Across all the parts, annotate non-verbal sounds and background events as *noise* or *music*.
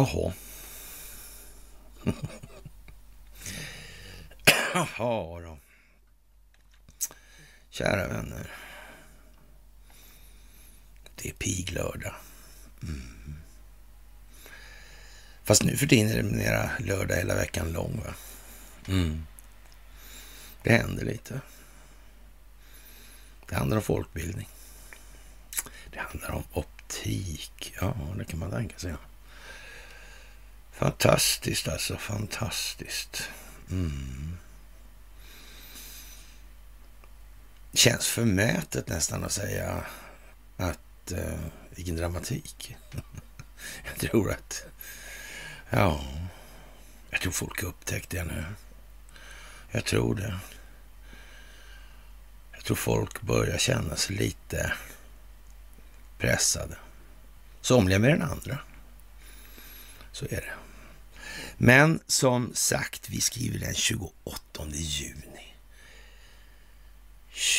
Jaha. *coughs* Jaha då. Kära vänner. Det är piglördag. Mm. Fast nu för tiden är det mera lördag hela veckan lång. va? Mm. Det händer lite. Det handlar om folkbildning. Det handlar om optik. Ja, det kan man tänka sig. Fantastiskt alltså, fantastiskt. Mm. Känns förmätet nästan att säga att eh, vilken dramatik. *laughs* jag tror att, ja, jag tror folk har upptäckt det nu. Jag tror det. Jag tror folk börjar känna sig lite pressade. Somliga mer än andra. Så är det. Men som sagt, vi skriver den 28 juni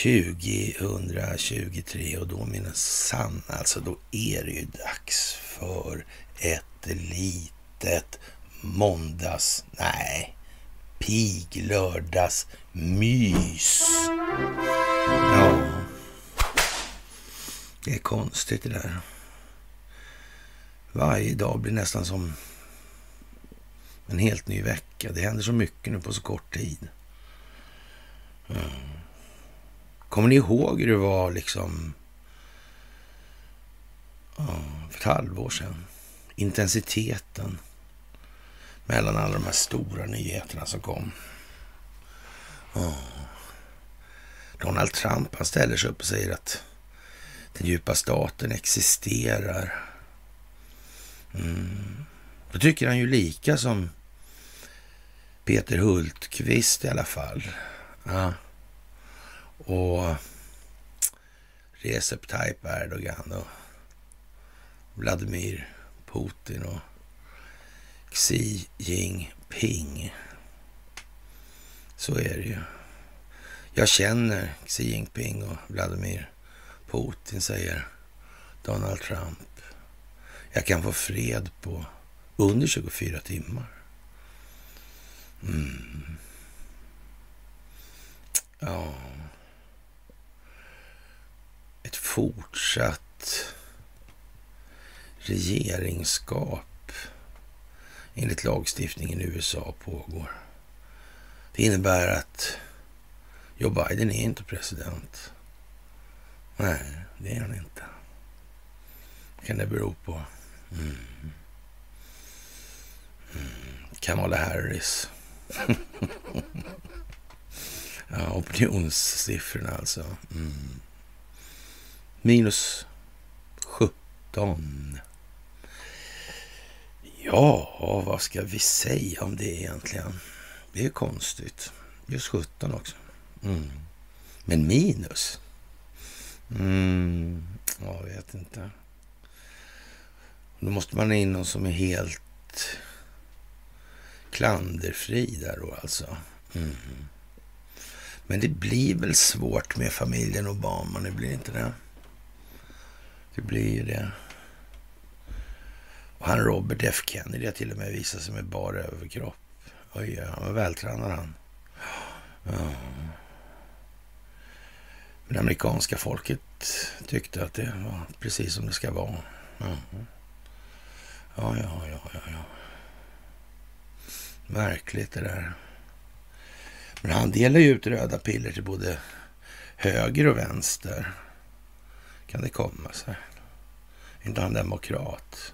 2023 och då minsann, alltså då är det ju dags för ett litet måndags, nej, piglördags mys. Ja, det är konstigt det där. Varje dag blir nästan som en helt ny vecka. Det händer så mycket nu på så kort tid. Eh, kommer ni ihåg hur det var liksom för ett halvår sedan? Intensiteten mellan alla de här stora nyheterna som kom. Donald Trump han ställer sig upp och säger att den djupa staten existerar. Mm. Då tycker han ju lika som Peter Hultqvist i alla fall. Ja. Och Recep Tayyip Erdogan och Vladimir Putin och Xi Jinping. Så är det ju. Jag känner Xi Jinping och Vladimir Putin, säger Donald Trump. Jag kan få fred på under 24 timmar. Mm. Ja. Ett fortsatt regeringsskap enligt lagstiftningen i USA pågår. Det innebär att Joe Biden är inte president. Nej, det är han inte. Vad kan det bero på? Mm. Mm. Kamala Harris. *laughs* ja, opinionssiffrorna alltså. Mm. Minus 17. Ja, vad ska vi säga om det egentligen? Det är konstigt. Just 17 också. Mm. Men minus? Mm, jag vet inte. Då måste man ha in någon som är helt klanderfri där då alltså. Mm. Men det blir väl svårt med familjen Obama, det blir inte det? Det blir ju det. Och han Robert F Kennedy har till och med visat sig med bara överkropp. Oj, han var vältränad han. Ja. Men det amerikanska folket tyckte att det var precis som det ska vara. Ja, ja, ja, ja, ja. Märkligt det där. Men han delar ju ut röda piller till både höger och vänster. Kan det komma sig? Inte han demokrat?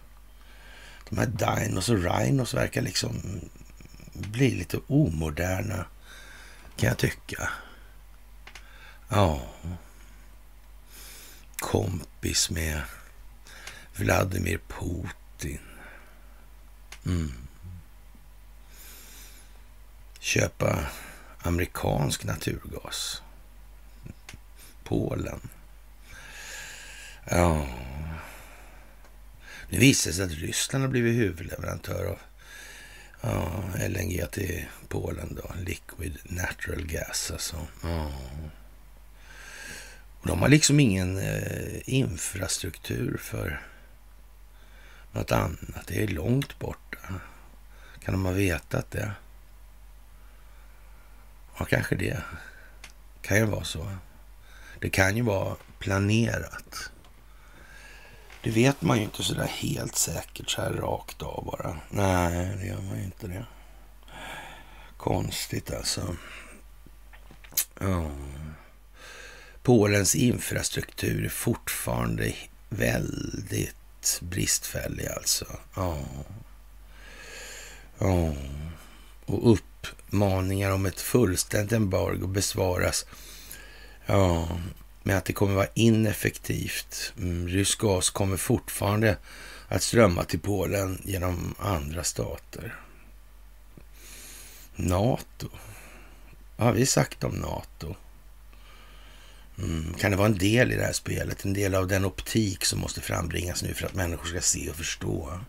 De här Dinos och Rhinos verkar liksom bli lite omoderna, kan jag tycka. Ja. Kompis med Vladimir Putin. Mm. Köpa amerikansk naturgas. Polen. Ja. Nu visar det sig att Ryssland har blivit huvudleverantör av ja, LNG till Polen då. Liquid natural gas alltså. Ja. Och de har liksom ingen eh, infrastruktur för något annat. Det är långt borta. Kan de ha vetat det? Ja, kanske det. Kan ju vara så. Det kan ju vara planerat. Det vet man ju inte så där helt säkert så här rakt av bara. Nej, det gör man ju inte det. Konstigt alltså. Ja. Polens infrastruktur är fortfarande väldigt bristfällig alltså. Ja. Ja. Och uppmaningar om ett fullständigt embargo besvaras ja, med att det kommer vara ineffektivt. Mm, rysk gas kommer fortfarande att strömma till Polen genom andra stater. NATO. Vad har vi sagt om NATO? Mm, kan det vara en del i det här spelet? En del av den optik som måste frambringas nu för att människor ska se och förstå?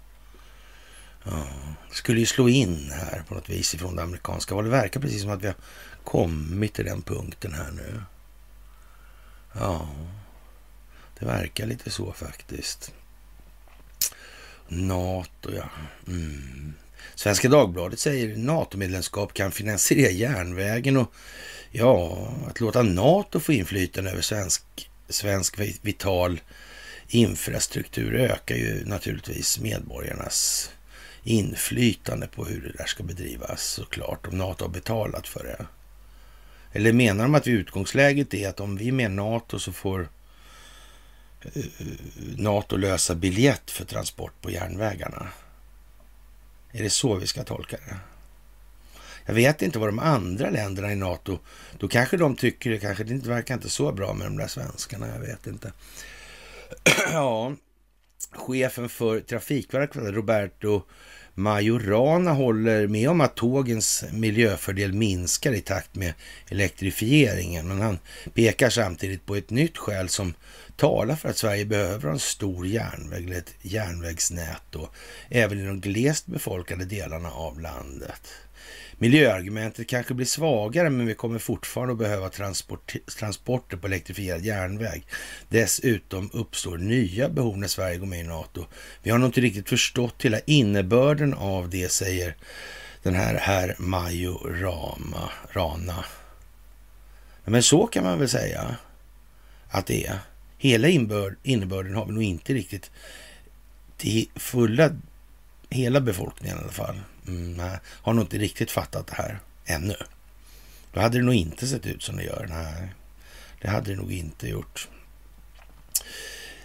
Ja, skulle ju slå in här på något vis ifrån det amerikanska. Det verkar precis som att vi har kommit till den punkten här nu. Ja, det verkar lite så faktiskt. NATO, ja. Mm. Svenska Dagbladet säger NATO-medlemskap kan finansiera järnvägen och ja, att låta NATO få inflytande över svensk, svensk vital infrastruktur ökar ju naturligtvis medborgarnas inflytande på hur det där ska bedrivas såklart, om NATO har betalat för det. Eller menar de att utgångsläget är att om vi är med NATO så får eh, NATO lösa biljett för transport på järnvägarna? Är det så vi ska tolka det? Jag vet inte vad de andra länderna i NATO, då kanske de tycker det kanske det inte verkar inte så bra med de där svenskarna, jag vet inte. *clears throat* ja, chefen för Trafikverket, Roberto Majorana håller med om att tågens miljöfördel minskar i takt med elektrifieringen. Men han pekar samtidigt på ett nytt skäl som talar för att Sverige behöver en stor järnväg, eller ett järnvägsnät då, även i de glest befolkade delarna av landet. Miljöargumentet kanske blir svagare, men vi kommer fortfarande att behöva transport, transporter på elektrifierad järnväg. Dessutom uppstår nya behov när Sverige går med i NATO. Vi har nog inte riktigt förstått hela innebörden av det, säger den här herr Majo Rama, Rana. Men så kan man väl säga att det är. Hela innebörden har vi nog inte riktigt till fulla, hela befolkningen i alla fall Mm, nej, har nog inte riktigt fattat det här ännu. Då hade det nog inte sett ut som det gör. Nej, det hade det nog inte gjort.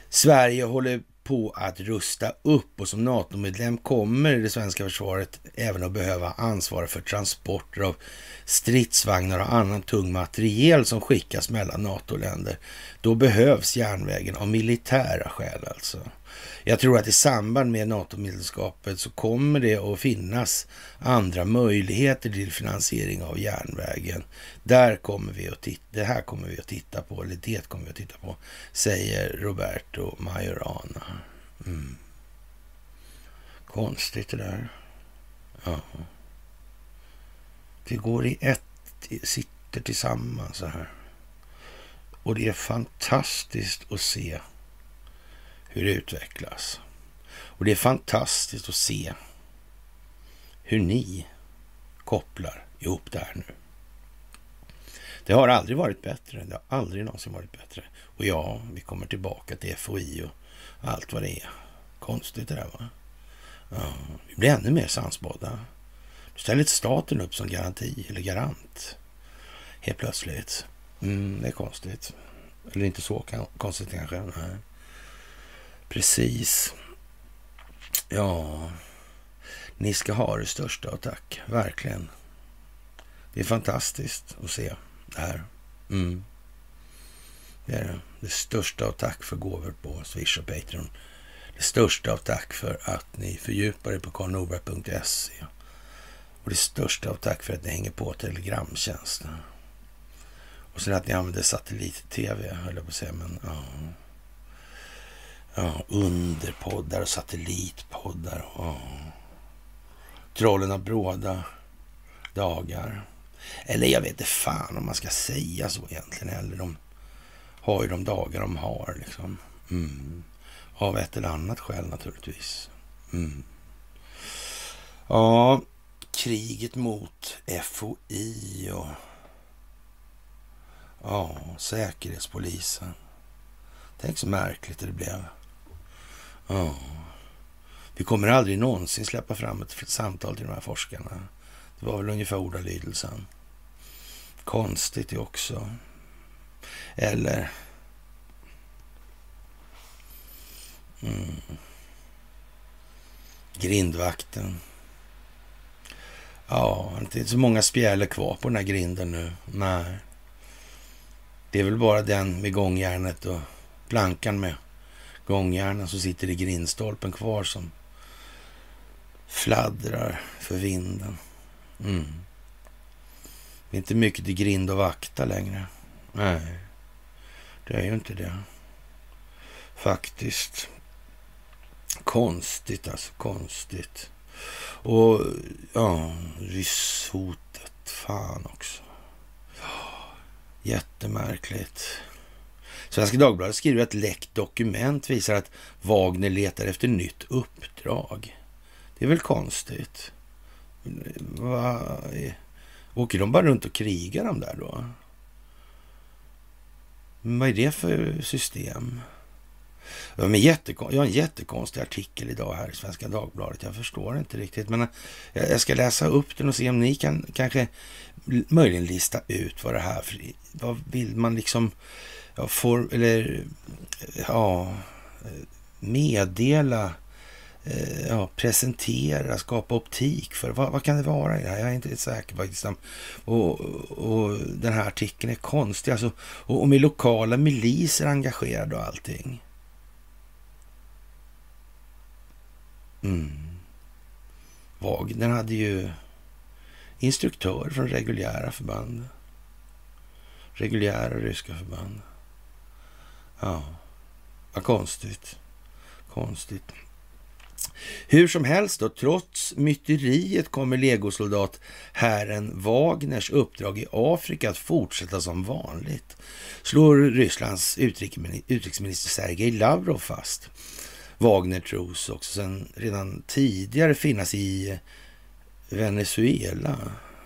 Sverige håller på att rusta upp och som NATO-medlem kommer det svenska försvaret även att behöva ansvara för transporter av stridsvagnar och annan tung materiel som skickas mellan NATO-länder. Då behövs järnvägen av militära skäl alltså. Jag tror att i samband med NATO-medlemskapet så kommer det att finnas andra möjligheter till finansiering av järnvägen. Där kommer vi att titta, det här kommer vi att titta på, eller det kommer vi att titta på, säger Roberto Majorana. Mm. Konstigt det där. Ja. Vi går i ett, sitter tillsammans så här. Och det är fantastiskt att se hur det utvecklas. Och det är fantastiskt att se hur ni kopplar ihop det här nu. Det har aldrig varit bättre. Det har aldrig någonsin varit bättre. Och ja, vi kommer tillbaka till FOI och allt vad det är. Konstigt det där va? Ja, vi blir ännu mer sansbåda. Då ställer staten upp som garanti eller garant helt plötsligt. Mm, det är konstigt. Eller inte så konstigt kanske. Nej. Precis. Ja, ni ska ha det största av tack. Verkligen. Det är fantastiskt att se det här. Mm. Det är det. Det största av tack för gåvor på Swish och Patreon. Det största av tack för att ni fördjupar er på karlnorberg.se. Och det största av tack för att ni hänger på telegramtjänsten. Och sen att ni använder satellit-tv, höll jag på att säga. Men, ja ja, underpoddar och satellitpoddar. Ja. Trollen har bråda dagar. Eller jag vet inte fan om man ska säga så egentligen Eller De har ju de dagar de har liksom. Mm. Av ett eller annat skäl naturligtvis. Mm. Ja, kriget mot FOI och ja, Säkerhetspolisen. Tänk så märkligt det blev. Ja. Vi kommer aldrig någonsin släppa fram ett samtal till de här forskarna. Det var väl ungefär ordalydelsen. Konstigt det också. Eller... Mm. Grindvakten. Ja, det är inte så många spjäler kvar på den här grinden nu. Nej. Det är väl bara den med gångjärnet och plankan med gångjärnen som sitter i grindstolpen kvar som fladdrar för vinden. Mm. Det är inte mycket till grind och vakta längre. Nej, det är ju inte det. Faktiskt. Konstigt alltså, konstigt. Och ja, rysshotet. Fan också. Jättemärkligt. Svenska Dagbladet skriver att läckt dokument visar att Wagner letar efter nytt uppdrag. Det är väl konstigt? Va? Åker de bara runt och krigar de där då? Men vad är det för system? Jag har en jättekonstig artikel idag här i Svenska Dagbladet. Jag förstår inte riktigt, men eh, jag ska läsa upp den och se om ni kan kanske möjligen lista ut vad det här för, vad vill man liksom ja, for, eller ja, meddela eh, ja, presentera, skapa optik för. Vad, vad, kan det vara i det här? Jag är inte säker faktiskt. Och, och den här artikeln är konstig. Alltså, och, och med lokala miliser engagerade och allting. Mm. Wagner hade ju instruktör från reguljära förband. Reguljära ryska förband. Ja, vad konstigt. Konstigt. Hur som helst då, trots myteriet kommer legosoldat herren Wagners uppdrag i Afrika att fortsätta som vanligt, slår Rysslands utrikesminister Sergej Lavrov fast. Wagner tros också sedan redan tidigare finnas i Venezuela.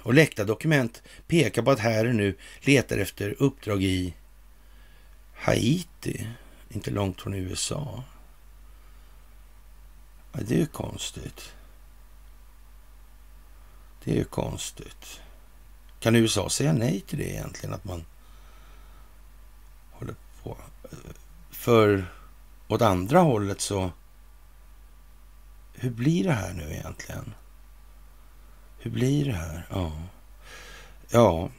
Och läckta dokument pekar på att herren nu letar efter uppdrag i Haiti, inte långt från USA. Ja, det är ju konstigt. Det är ju konstigt. Kan USA säga nej till det egentligen? Att man håller på. För åt andra hållet så... Hur blir det här nu egentligen? Hur blir det här? Ja. Ja,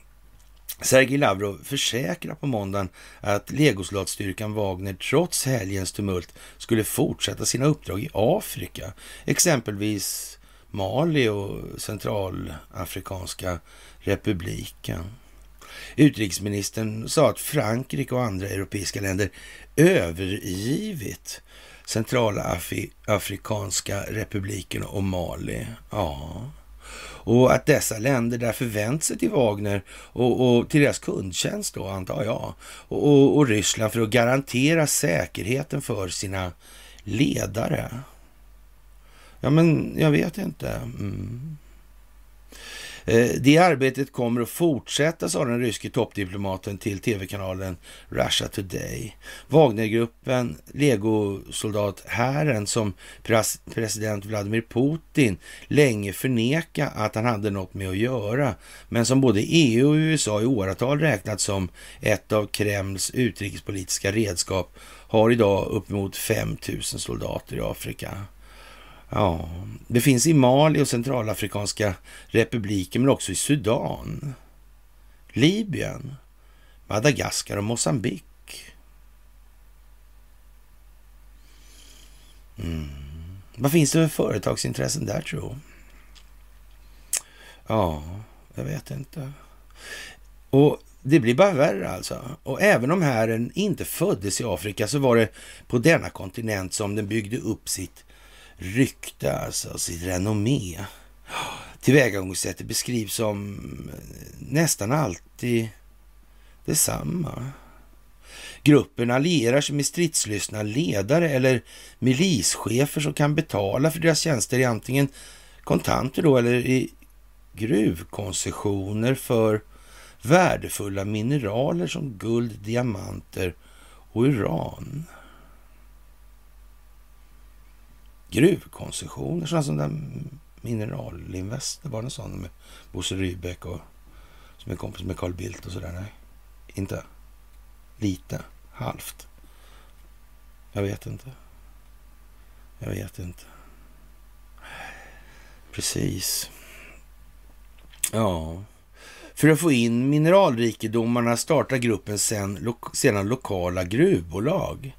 Sergej Lavrov försäkrar på måndagen att legosoldatstyrkan Wagner trots helgens tumult skulle fortsätta sina uppdrag i Afrika, exempelvis Mali och Centralafrikanska republiken. Utrikesministern sa att Frankrike och andra europeiska länder övergivit Centralafrikanska republiken och Mali. Ja, och att dessa länder därför vänt sig till Wagner och, och till deras kundtjänst då, antar jag, och, och, och Ryssland för att garantera säkerheten för sina ledare. Ja, men jag vet inte. Mm. Eh, det arbetet kommer att fortsätta, sa den ryske toppdiplomaten till tv-kanalen Russia Today. Wagnergruppen, legosoldathären som president Vladimir Putin länge förneka att han hade något med att göra, men som både EU och USA i åratal räknat som ett av Kremls utrikespolitiska redskap, har idag uppemot 5 000 soldater i Afrika. Ja, det finns i Mali och Centralafrikanska republiken, men också i Sudan, Libyen, Madagaskar och Mosambik. Mm. Vad finns det för företagsintressen där, tror Ja, jag vet inte. Och det blir bara värre alltså. Och även om herren inte föddes i Afrika så var det på denna kontinent som den byggde upp sitt rykte, alltså sitt renommé. Tillvägagångssättet beskrivs som nästan alltid detsamma. Gruppen allierar sig med stridslystna ledare eller milischefer som kan betala för deras tjänster i antingen kontanter då eller i gruvkoncessioner för värdefulla mineraler som guld, diamanter och uran. Gruvkoncessioner, sådana som den Mineralinvest, det var en sån med Bosse Rybeck och som är kompis med Carl Bildt och sådär. Nej, inte. Lite. Halvt. Jag vet inte. Jag vet inte. Precis. Ja. För att få in mineralrikedomarna startar gruppen sen, lo sedan lokala gruvbolag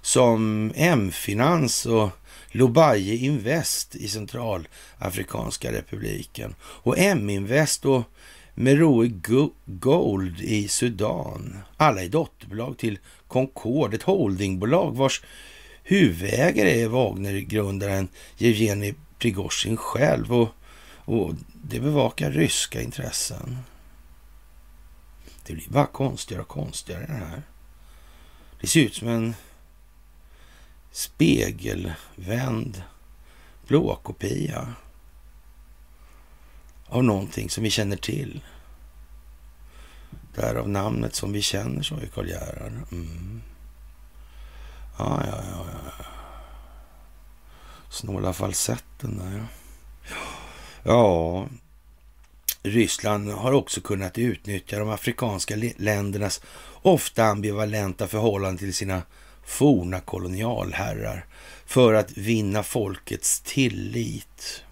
som M-finans och Lobaye Invest i Centralafrikanska republiken och M-invest och Meroe Gold i Sudan. Alla är dotterbolag till Concord, ett holdingbolag vars huvudägare är Wagnergrundaren Jevgenij Prigozjin själv och, och det bevakar ryska intressen. Det blir bara konstigare och konstigare det här. Det ser ut som en spegelvänd blåkopia av någonting som vi känner till. Därav namnet som vi känner, sa ju Karl Gerhard. Mm. Ja, ja, ja, ja. Snåla falsetten där, ja. Ja, Ryssland har också kunnat utnyttja de afrikanska ländernas ofta ambivalenta förhållande till sina forna kolonialherrar för att vinna folkets tillit.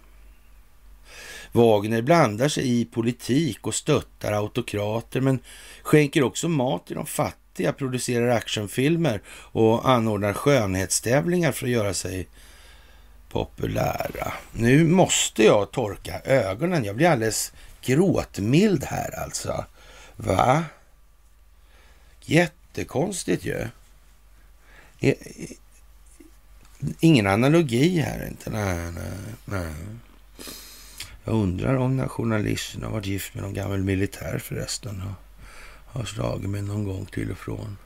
Wagner blandar sig i politik och stöttar autokrater men skänker också mat till de fattiga, producerar actionfilmer och anordnar skönhetstävlingar för att göra sig populära. Nu måste jag torka ögonen. Jag blir alldeles gråtmild här alltså. Va? Jättekonstigt ju. Ingen analogi här inte. Nej, nej, nej. Jag undrar om den här journalisten har varit gift med någon gammal militär förresten. Och har slagit mig någon gång till och från.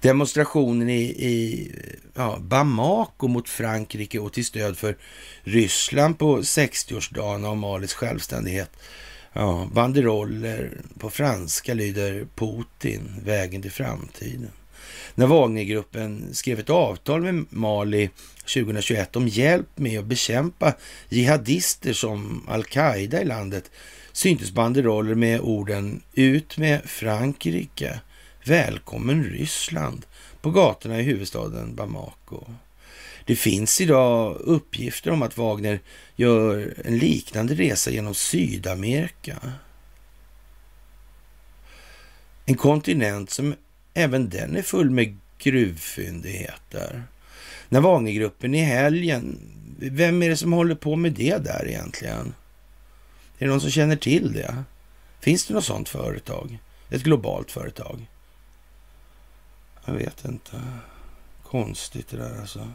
Demonstrationen i, i ja, Bamako mot Frankrike och till stöd för Ryssland på 60-årsdagen av Malis självständighet. Ja, banderoller på franska lyder Putin, vägen till framtiden när Wagnergruppen skrev ett avtal med Mali 2021 om hjälp med att bekämpa jihadister som al-Qaida i landet syntes banderoller med orden ”Ut med Frankrike”, ”Välkommen Ryssland” på gatorna i huvudstaden Bamako. Det finns idag uppgifter om att Wagner gör en liknande resa genom Sydamerika. En kontinent som Även den är full med gruvfyndigheter. Navalnyjgruppen i helgen, vem är det som håller på med det där egentligen? Är det någon som känner till det? Finns det något sådant företag? Ett globalt företag? Jag vet inte. Konstigt det där alltså.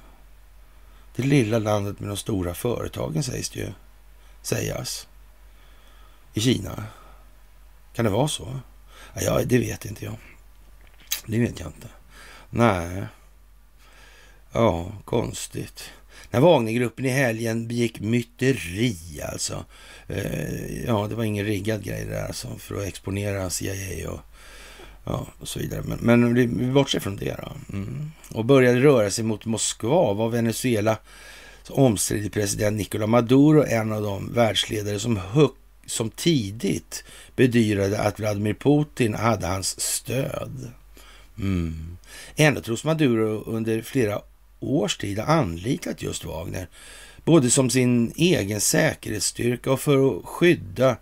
Det lilla landet med de stora företagen sägs det ju sägas. I Kina. Kan det vara så? Ja, det vet inte jag. Det vet jag inte. Nej. Ja, konstigt. När Wagnergruppen i helgen begick myteri alltså. Eh, ja, det var ingen riggad grej där alltså för att exponera CIA och, ja, och så vidare. Men, men vi bortser från det då. Mm. Och började röra sig mot Moskva var Venezuela omstridig president Nicolás Maduro en av de världsledare som, hög, som tidigt bedyrade att Vladimir Putin hade hans stöd. Mm. Ändå tros Maduro under flera års tid ha anlitat just Wagner, både som sin egen säkerhetsstyrka och för att skydda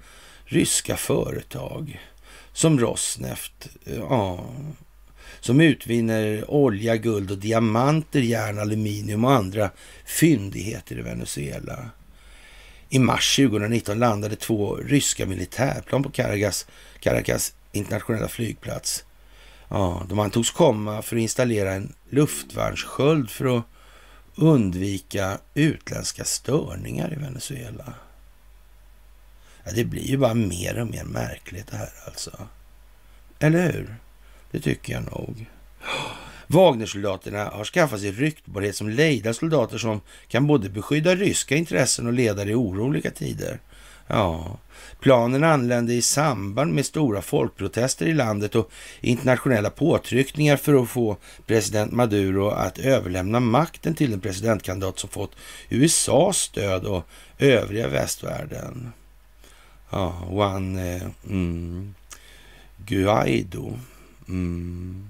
ryska företag som Rosneft, eh, ja, som utvinner olja, guld och diamanter, järn, aluminium och andra fyndigheter i Venezuela. I mars 2019 landade två ryska militärplan på Caracas, Caracas internationella flygplats Ja, de antogs komma för att installera en luftvärnssköld för att undvika utländska störningar i Venezuela. Ja, det blir ju bara mer och mer märkligt det här alltså. Eller hur? Det tycker jag nog. Wagnersoldaterna har skaffat sig ryktbarhet som lejda soldater som kan både beskydda ryska intressen och leda i oroliga tider. Ja, planen anlände i samband med stora folkprotester i landet och internationella påtryckningar för att få president Maduro att överlämna makten till en presidentkandidat som fått USAs stöd och övriga västvärlden. Ja, Juan eh, mm, Guaido. Mm.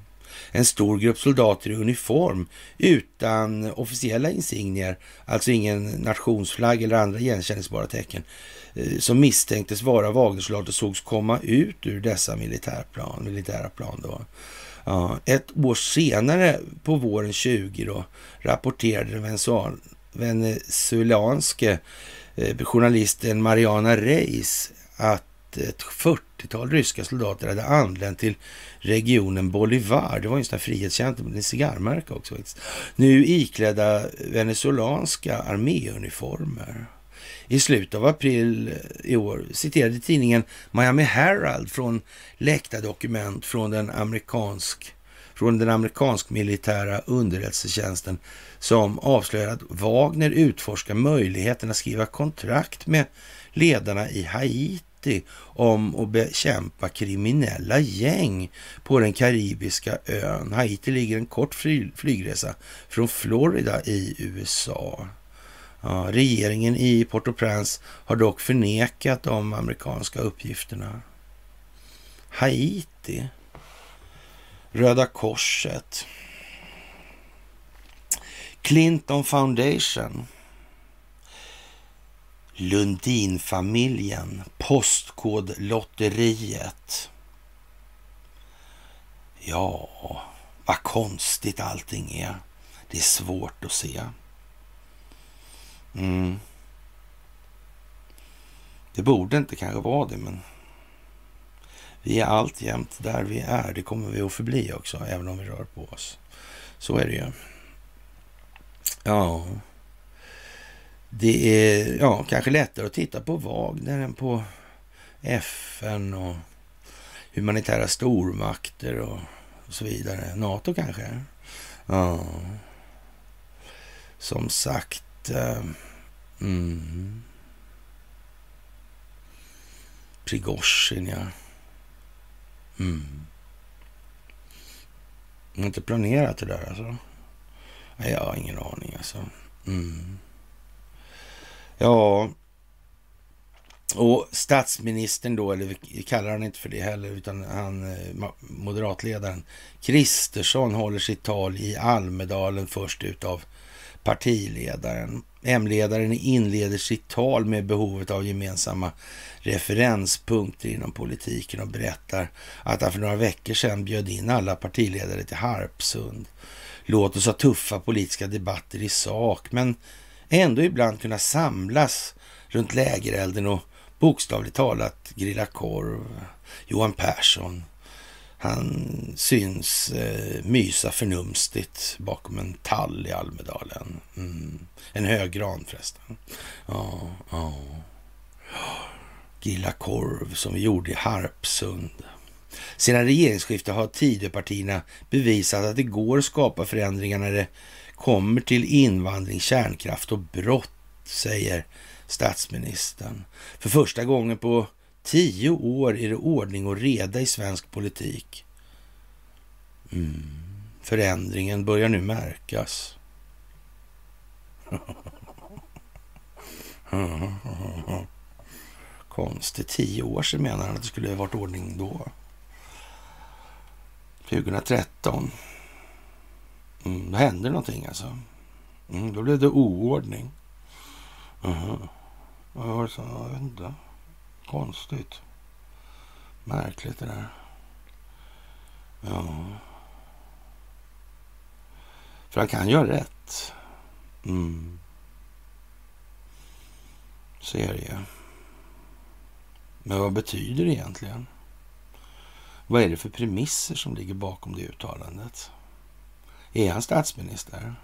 En stor grupp soldater i uniform utan officiella insignier, alltså ingen nationsflagg eller andra igenkänningsbara tecken, Eh, som misstänktes vara Wagnersoldater sågs komma ut ur dessa militärplan, militära plan. Då. Ja, ett år senare, på våren 20, då, rapporterade den venezuelanske eh, journalisten Mariana Reis att ett 40-tal ryska soldater hade anlänt till regionen Bolivar. Det var ju en sån här frihetskämpe med en cigarrmärke också faktiskt. Nu iklädda venezuelanska arméuniformer. I slutet av april eh, i år citerade tidningen Miami Herald från läckta dokument från den amerikansk från den amerikansk militära underrättelsetjänsten som avslöjar att Wagner utforskar möjligheten att skriva kontrakt med ledarna i Haiti Haiti om att bekämpa kriminella gäng på den karibiska ön. Haiti ligger en kort flygresa från Florida i USA. Ja, regeringen i Port-au-Prince har dock förnekat de amerikanska uppgifterna. Haiti. Röda Korset. Clinton Foundation Lundinfamiljen, Postkodlotteriet. Ja, vad konstigt allting är. Det är svårt att se. Mm. Det borde inte kanske vara det, men vi är alltjämt där vi är. Det kommer vi att förbli också, även om vi rör på oss. Så är det ju. Ja det är ja, kanske lättare att titta på Wagner än på FN och humanitära stormakter och, så vidare. NATO kanske? Ja. Som sagt. Eh, Mm. Prigozjin, ja. Mm. Har inte planerat det där alltså. Jag har ingen aning alltså. Mm. Ja, och statsministern då, eller vi kallar han inte för det heller, utan han eh, moderatledaren Kristersson håller sitt tal i Almedalen först ut av partiledaren. M-ledaren inleder sitt tal med behovet av gemensamma referenspunkter inom politiken och berättar att han för några veckor sedan bjöd in alla partiledare till Harpsund. Låt oss ha tuffa politiska debatter i sak, men ändå ibland kunna samlas runt lägerelden och bokstavligt talat grilla korv. Johan Persson, han syns eh, mysa förnumstigt bakom en tall i Almedalen. Mm. En hög gran förresten. Ja, ja. Grilla korv som vi gjorde i Harpsund. Sedan regeringsskiftet har Tidöpartierna bevisat att det går att skapa förändringar när det kommer till invandring, kärnkraft och brott, säger statsministern. För första gången på tio år är det ordning och reda i svensk politik. Mm. Förändringen börjar nu märkas. *laughs* Konstigt. Tio år sedan menar han att det skulle ha varit ordning då. 2013. Mm, då hände någonting alltså. Mm, då blev det oordning. Uh-huh. Vad var det så? Jag vet inte. Konstigt. Märkligt det där. Ja. För han kan göra rätt. Mm. Så är det ju. Men vad betyder det egentligen? Vad är det för premisser som ligger bakom det uttalandet? Är han statsminister?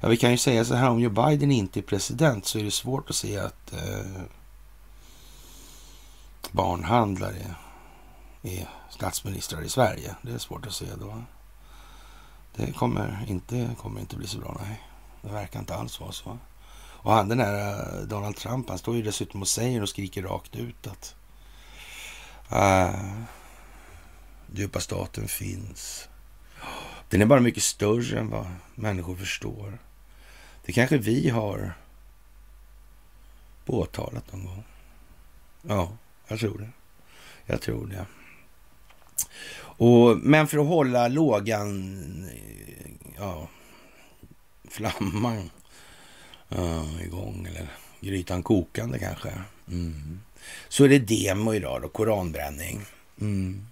Ja, vi kan ju säga så här, om Joe Biden inte är president så är det svårt att se att eh, barnhandlare är statsministrar i Sverige. Det är svårt att se då. Det kommer inte, kommer inte bli så bra, nej. Det verkar inte alls vara så. Och han den där eh, Donald Trump, han står ju dessutom och säger och skriker rakt ut att uh, djupa staten finns. Den är bara mycket större än vad människor förstår. Det kanske vi har påtalat någon gång. Ja, jag tror det. Jag tror det. Och, men för att hålla lågan, eh, ja, flamman ja, igång eller grytan kokande kanske. Mm. Så är det demo idag då, koranbränning. Mm.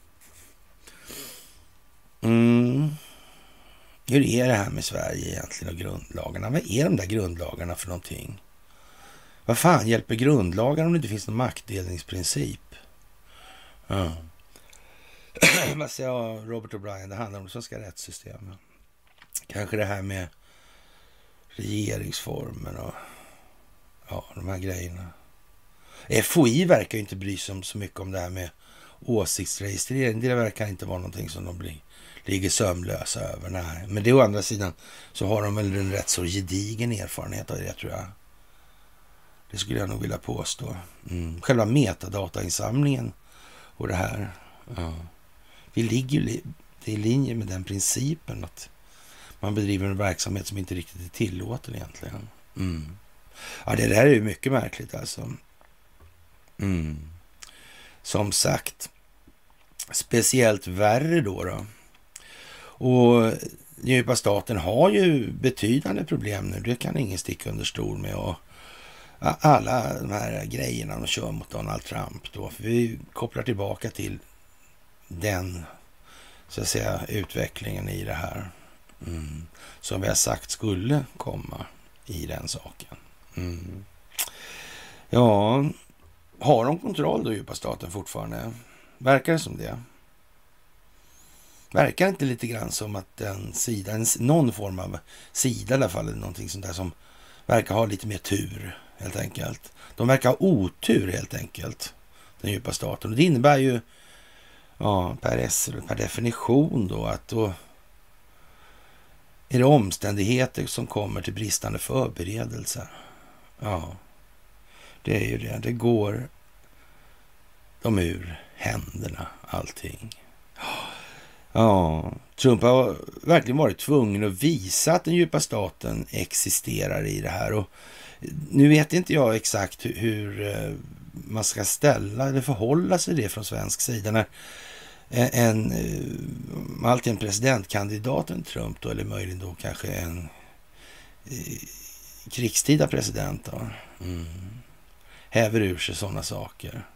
Mm. Hur är det här med Sverige egentligen och grundlagarna? Vad är de där grundlagarna för någonting? Vad fan hjälper grundlagar om det inte finns någon maktdelningsprincip? Ja. *clears throat* Vad säger jag, Robert O'Brien? Det handlar om det svenska rättssystemet. Kanske det här med regeringsformen och ja, de här grejerna. FOI verkar ju inte bry sig så mycket om det här med åsiktsregistrering. Det verkar inte vara någonting som de blir, ligger sömlösa över. Nej. Men det å andra sidan så har de väl en rätt så gedigen erfarenhet av det tror jag. Det skulle jag nog vilja påstå. Mm. Själva metadatainsamlingen och det här. Ja. Vi ligger det i linje med den principen att man bedriver en verksamhet som inte riktigt är tillåten egentligen. Mm. Ja, det där är ju mycket märkligt alltså. Mm. Som sagt, speciellt värre då. då. Och djupa staten har ju betydande problem nu. Det kan ingen sticka under stol med. Och alla de här grejerna de kör mot Donald Trump då. För vi kopplar tillbaka till den så att säga utvecklingen i det här. Mm. Som vi har sagt skulle komma i den saken. Mm. Ja, har de kontroll då, djupa staten fortfarande? Verkar det som det? Verkar det inte lite grann som att en sida, en, någon form av sida i alla fall, eller någonting sånt där som verkar ha lite mer tur helt enkelt. De verkar ha otur helt enkelt, den djupa staten. Och det innebär ju ja, per, per definition då att då är det omständigheter som kommer till bristande förberedelser. Ja, det är ju det. Det går dem ur händerna allting. Ja, Trump har verkligen varit tvungen att visa att den djupa staten existerar i det här. Och nu vet inte jag exakt hur, eh, man ska ställa eller förhålla sig det från svensk sida. När en, en eh, alltid presidentkandidaten Trump då, eller möjligen då kanske en eh, krigstida president då, mm, häver ur sig sådana saker.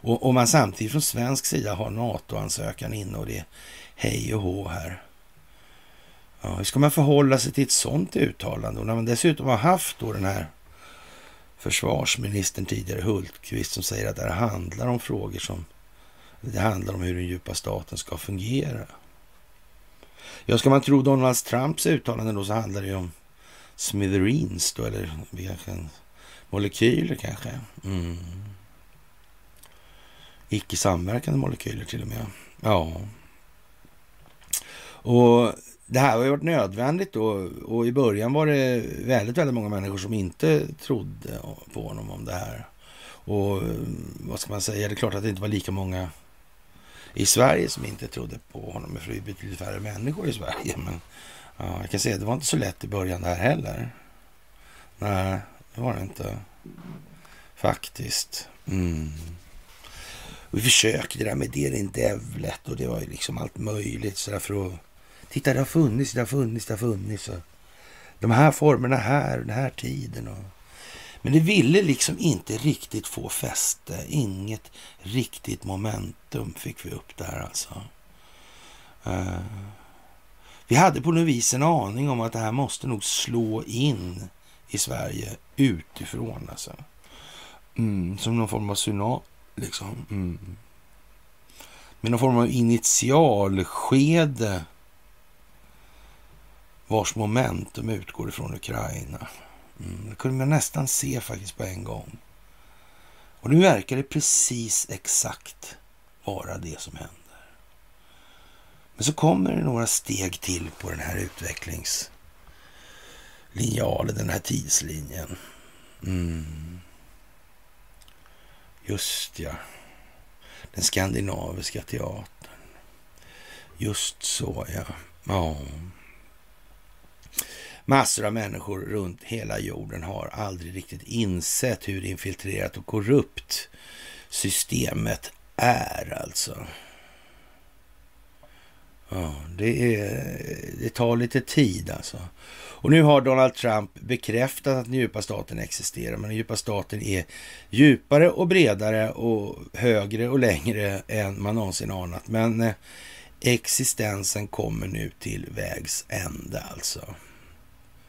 Och om man samtidigt från svensk sida har NATO-ansökan inne och det är hej och hå här. Ja, hur ska man förhålla sig till ett sådant uttalande? Och när man dessutom har haft då den här försvarsministern tidigare, Hultqvist, som säger att det här handlar om frågor som det handlar om hur den djupa staten ska fungera. Ja, ska man tro Donald Trumps uttalanden då så handlar det ju om smithereens då, eller molekyler kanske. Mm. Icke samverkande molekyler till och med. Ja. Och det här har ju varit nödvändigt då och i början var det väldigt, väldigt många människor som inte trodde på honom om det här. Och mm, vad ska man säga, det är klart att det inte var lika många i Sverige som inte trodde på honom. För det är betydligt färre människor i Sverige. Men ja, jag kan säga att det var inte så lätt i början där heller. Nej, det var det inte. Faktiskt. Mm. Vi försökte det där med Derin Devlet och det var ju liksom allt möjligt så för att titta det har funnits, det har funnits, det har funnits. Och de här formerna här, den här tiden. Och men det ville liksom inte riktigt få fäste. Inget riktigt momentum fick vi upp där alltså. Uh, vi hade på något vis en aning om att det här måste nog slå in i Sverige utifrån alltså. Mm, som någon form av tsunami liksom. Mm. Med någon form av initialskede vars momentum utgår ifrån Ukraina. Mm, det kunde man nästan se faktiskt på en gång. Och nu verkar det precis exakt vara det som händer. Men så kommer det några steg till på den här utvecklingslinjalen, den här tidslinjen. Mm. Just ja. Den skandinaviska teatern. Just så ja. Ja. Massor av människor runt hela jorden har aldrig riktigt insett hur infiltrerat och korrupt systemet är alltså. Ja, det, är, det tar lite tid alltså. Och nu har Donald Trump bekräftat att den djupa staten existerar, men den djupa staten är djupare och bredare och högre och längre än man någonsin anat. Men eh, existensen kommer nu till vägs ände alltså.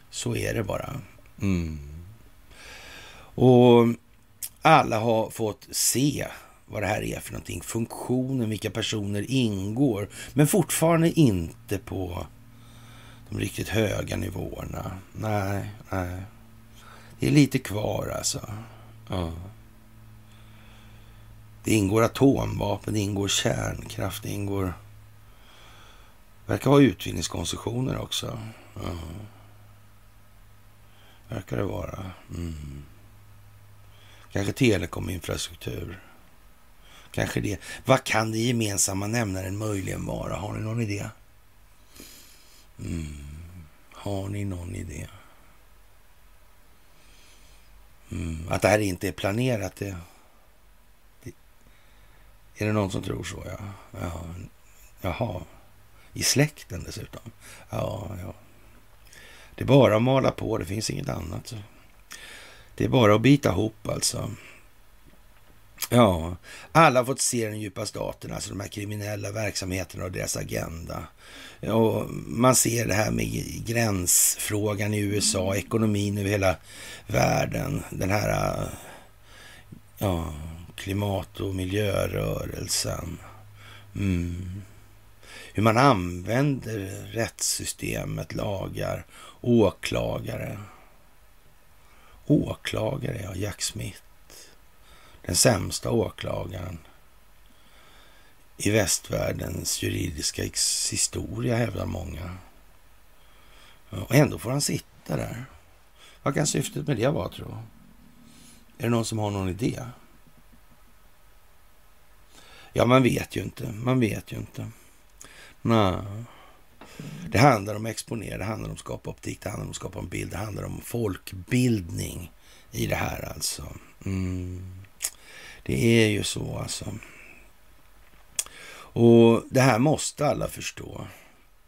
Så är det bara. Mm. Och alla har fått se vad det här är för någonting, funktionen, vilka personer ingår, men fortfarande inte på de riktigt höga nivåerna. Nej, nej. Det är lite kvar alltså. Ja. Det ingår atomvapen, det ingår kärnkraft, det ingår... verkar vara utvinningskoncessioner också. Ja. Verkar det vara. Mm. Kanske telekominfrastruktur. Kanske det. Vad kan det gemensamma nämnaren möjligen vara? Har ni någon idé? Mm. Har ni någon idé? Mm. Att det här inte är planerat, det, det, Är det någon som tror så? Ja. ja. Jaha. I släkten dessutom? Ja, ja. Det är bara att mala på, det finns inget annat. Det är bara att bita ihop alltså. Ja, alla har fått se den djupa staten, alltså de här kriminella verksamheterna och deras agenda. Och man ser det här med gränsfrågan i USA, ekonomin över hela världen, den här ja, klimat och miljörörelsen. Mm. Hur man använder rättssystemet, lagar, åklagare. Åklagare, ja, Jack Smith. Den sämsta åklagaren i västvärldens juridiska historia, hävdar många. Och ändå får han sitta där. Vad kan syftet med det vara, tro? Är det någon som har någon idé? Ja, man vet ju inte. Man vet ju inte. Nej. Det handlar om exponera, det handlar om att skapa optik, det handlar om att skapa en bild, det handlar om folkbildning i det här alltså. Mm. Det är ju så alltså. Och det här måste alla förstå.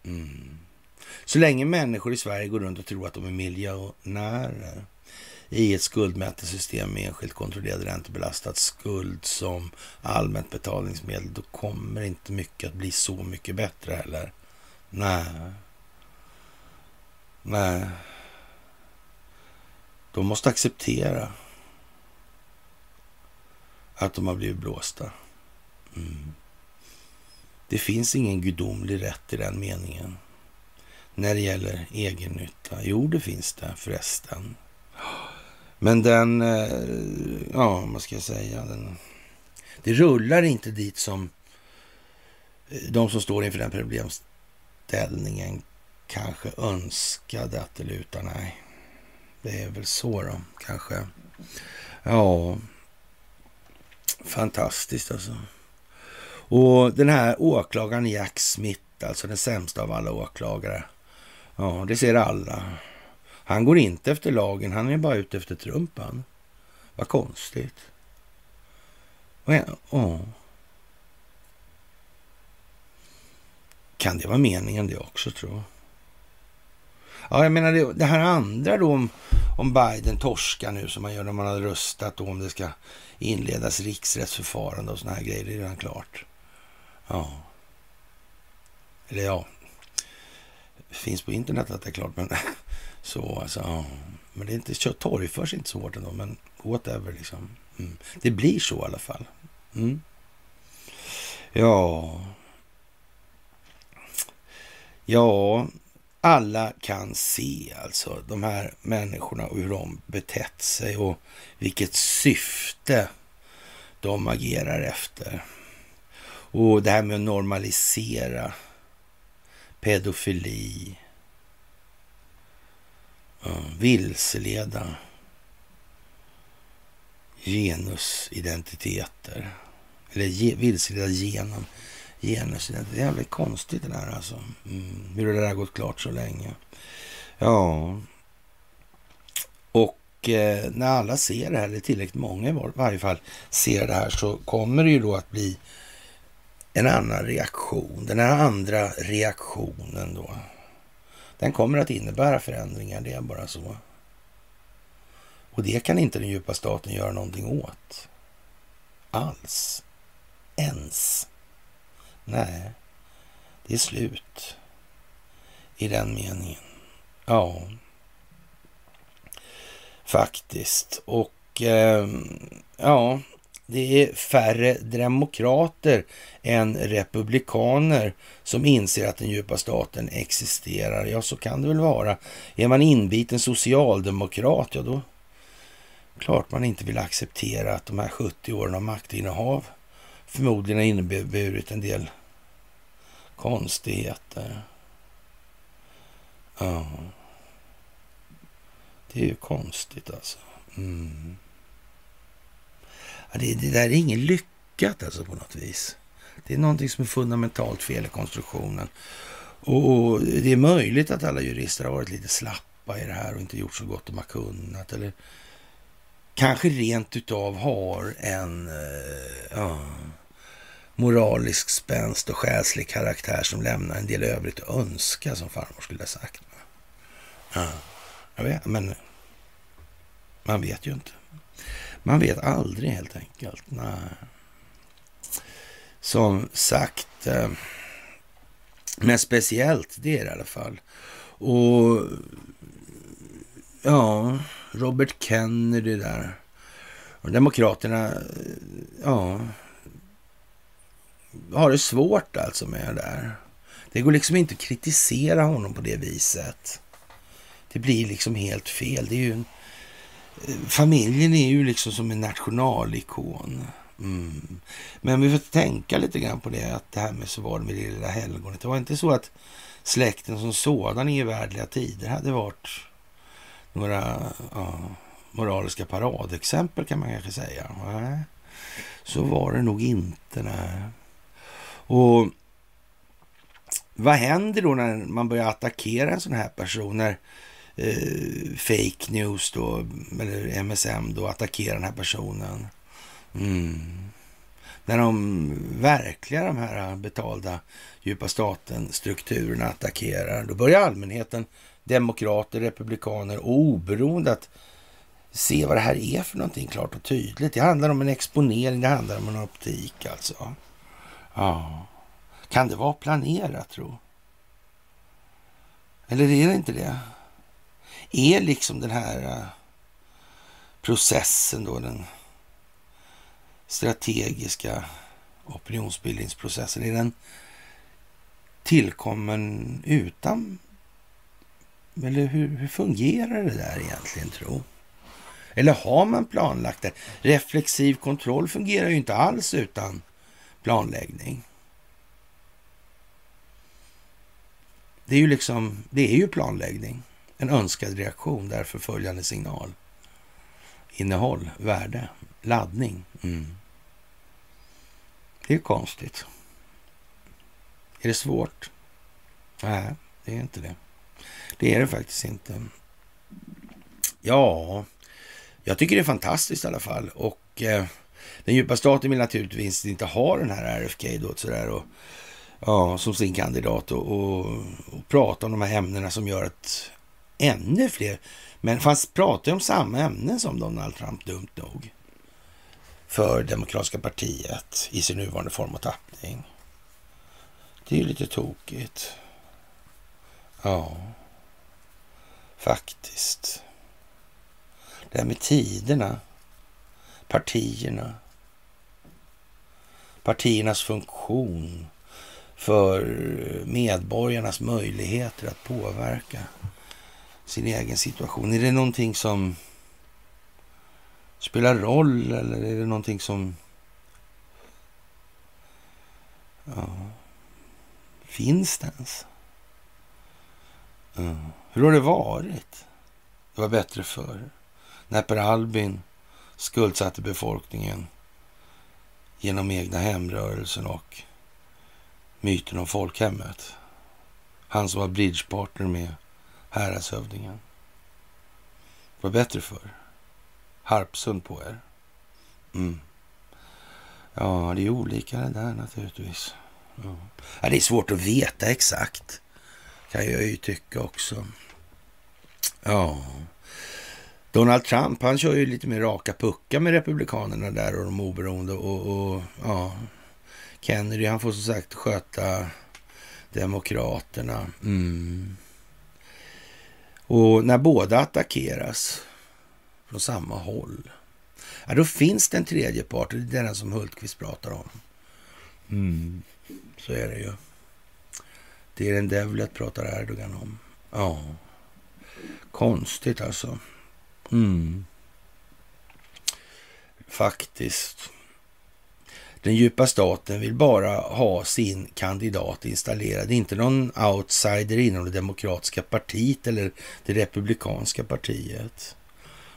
Mm. Så länge människor i Sverige går runt och tror att de är miljonärer i ett skuldmätesystem med enskilt kontrollerad räntebelastad skuld som allmänt betalningsmedel, då kommer inte mycket att bli så mycket bättre heller. Nej. Nej. De måste acceptera att de har blivit blåsta. Mm. Det finns ingen gudomlig rätt i den meningen när det gäller egennytta. Jo, det finns det förresten. Men den, eh, ja, vad ska jag säga, den, det rullar inte dit som eh, de som står inför den problemställningen kanske önskade att det lutar. Nej, det är väl så då, kanske. Ja, fantastiskt alltså. Och den här åklagaren Jack Smith, alltså den sämsta av alla åklagare. Ja, det ser alla. Han går inte efter lagen, han är bara ute efter Trumpan. Vad konstigt. Oh. Kan det vara meningen det också, tror jag? Ja, jag menar det, det här andra då om, om Biden torskar nu som man gör när man har röstat och om det ska inledas riksrättsförfarande och såna här grejer, det är redan klart. Ja. Eller ja, finns på internet att det är klart, men *laughs* så alltså. Ja. Men det är inte, torgförs inte så hårt ändå, men whatever liksom. Mm. Det blir så i alla fall. Mm. Ja. Ja, alla kan se alltså de här människorna och hur de betett sig och vilket syfte de agerar efter. Och det här med att normalisera pedofili, vilseleda genusidentiteter. Eller ge, vilseleda genom genusidentiteter. Det är jävligt konstigt det där alltså. Mm, hur det där har gått klart så länge. Ja, och eh, när alla ser det här, eller tillräckligt många i varje fall, ser det här så kommer det ju då att bli en annan reaktion. Den här andra reaktionen då. Den kommer att innebära förändringar, det är bara så. Och det kan inte den djupa staten göra någonting åt. Alls. Ens. Nej, det är slut. I den meningen. Ja, faktiskt. Och eh, ja, det är färre demokrater än republikaner som inser att den djupa staten existerar. Ja, så kan det väl vara. Är man inbiten socialdemokrat, ja då klart man inte vill acceptera att de här 70 åren av maktinnehav förmodligen har inneburit en del konstigheter. Ja. Det är ju konstigt alltså. Mm. Det, det, där är inget lyckat alltså på något vis. Det är någonting som är fundamentalt fel i konstruktionen. Och det är möjligt att alla jurister har varit lite slappa i det här och inte gjort så gott de har kunnat. Eller kanske rent utav har en uh, moralisk spänst och själslig karaktär som lämnar en del övrigt att önska, som farmor skulle ha sagt. Uh, jag vet, men man vet ju inte. Man vet aldrig helt enkelt. Nej. Som sagt, eh, men speciellt det är det i alla fall. Och ja, Robert Kennedy där. Och Demokraterna, eh, ja, har det svårt alltså med det där. Det går liksom inte att kritisera honom på det viset. Det blir liksom helt fel. Det är ju en, familjen är ju liksom som en nationalikon. Mm. Men vi får tänka lite grann på det, att det här med så var det med det lilla helgonet. Det var inte så att släkten som sådan i värdliga tider hade varit några ja, moraliska paradexempel kan man kanske säga. Nej, så var det nog inte. Nej. Och vad händer då när man börjar attackera en sån här person? När eh, fake news då, eller MSM då, attackerar den här personen? Mm. När de verkliga, de här betalda djupa staten-strukturerna attackerar, då börjar allmänheten, demokrater, republikaner och oberoende att se vad det här är för någonting klart och tydligt. Det handlar om en exponering, det handlar om en optik alltså. Ja. Kan det vara planerat tro? Eller är det inte det? Är liksom den här eh, processen då, den strategiska opinionsbildningsprocessen, är den tillkommen utan... Eller hur, hur fungerar det där egentligen, tro? Eller har man planlagt det? Reflexiv kontroll fungerar ju inte alls utan planläggning. Det är ju liksom, det är ju planläggning. En önskad reaktion, därför följande signal. Innehåll, värde, laddning. Mm. Det är konstigt. Är det svårt? Nej, det är inte det. Det är det faktiskt inte. Ja, jag tycker det är fantastiskt i alla fall. Och eh, den djupa staten vill naturligtvis inte ha den här RFK då, sådär, och, ja, som sin kandidat och, och, och prata om de här ämnena som gör att ännu fler, men fast pratar om samma ämnen som Donald Trump, dumt nog, för Demokratiska partiet i sin nuvarande form och tappning. Det är ju lite tokigt. Ja, faktiskt. Det här med tiderna, partierna, partiernas funktion för medborgarnas möjligheter att påverka sin egen situation. Är det någonting som spelar roll eller är det någonting som ja, finns det ens? Mm. Hur har det varit? Det var bättre förr. När Per Albin skuldsatte befolkningen genom egna hemrörelsen och myten om folkhemmet. Han som var bridgepartner med häradshövdingen. Vad var bättre förr. Harpsund på er. Mm. Ja, det är olika det där naturligtvis. Ja. ja. det är svårt att veta exakt. Kan jag ju tycka också. Ja. Donald Trump, han kör ju lite mer raka puckar med republikanerna där och de oberoende och, och ja. Kennedy, han får som sagt sköta demokraterna. Mm. Och när båda attackeras från samma håll, ja, då finns det en tredje part. Det är den som Hultqvist pratar om. Mm. Så är det ju. Det är den Devlet pratar Erdogan om. Ja, konstigt alltså. Mm. Faktiskt. Den djupa staten vill bara ha sin kandidat installerad, inte någon outsider inom det demokratiska partiet eller det republikanska partiet.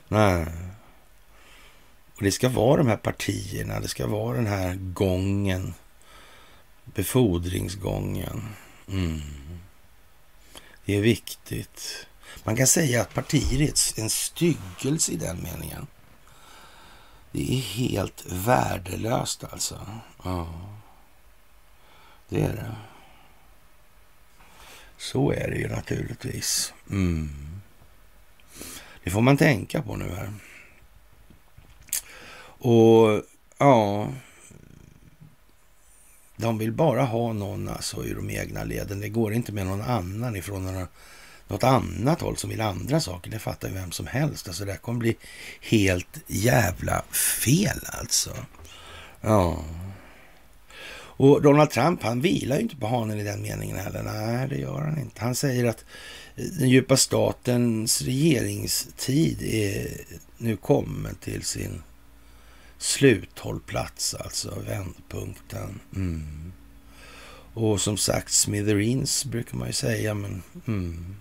Nej. Och det ska vara de här partierna, det ska vara den här gången, befordringsgången. Mm. Det är viktigt. Man kan säga att partier är en styggelse i den meningen. Det är helt värdelöst alltså. Ja, det är det. Så är det ju naturligtvis. Mm. Det får man tänka på nu här. Och ja, de vill bara ha någon alltså i de egna leden. Det går inte med någon annan ifrån några något annat håll som vill andra saker. Det fattar ju vem som helst. Alltså det här kommer bli helt jävla fel alltså. Ja. Och Donald Trump, han vilar ju inte på hanen i den meningen heller. Nej, det gör han inte. Han säger att eh, den djupa statens regeringstid är nu kommen till sin sluthållplats, alltså vändpunkten. Mm. Och som sagt, smithereens brukar man ju säga, men mm.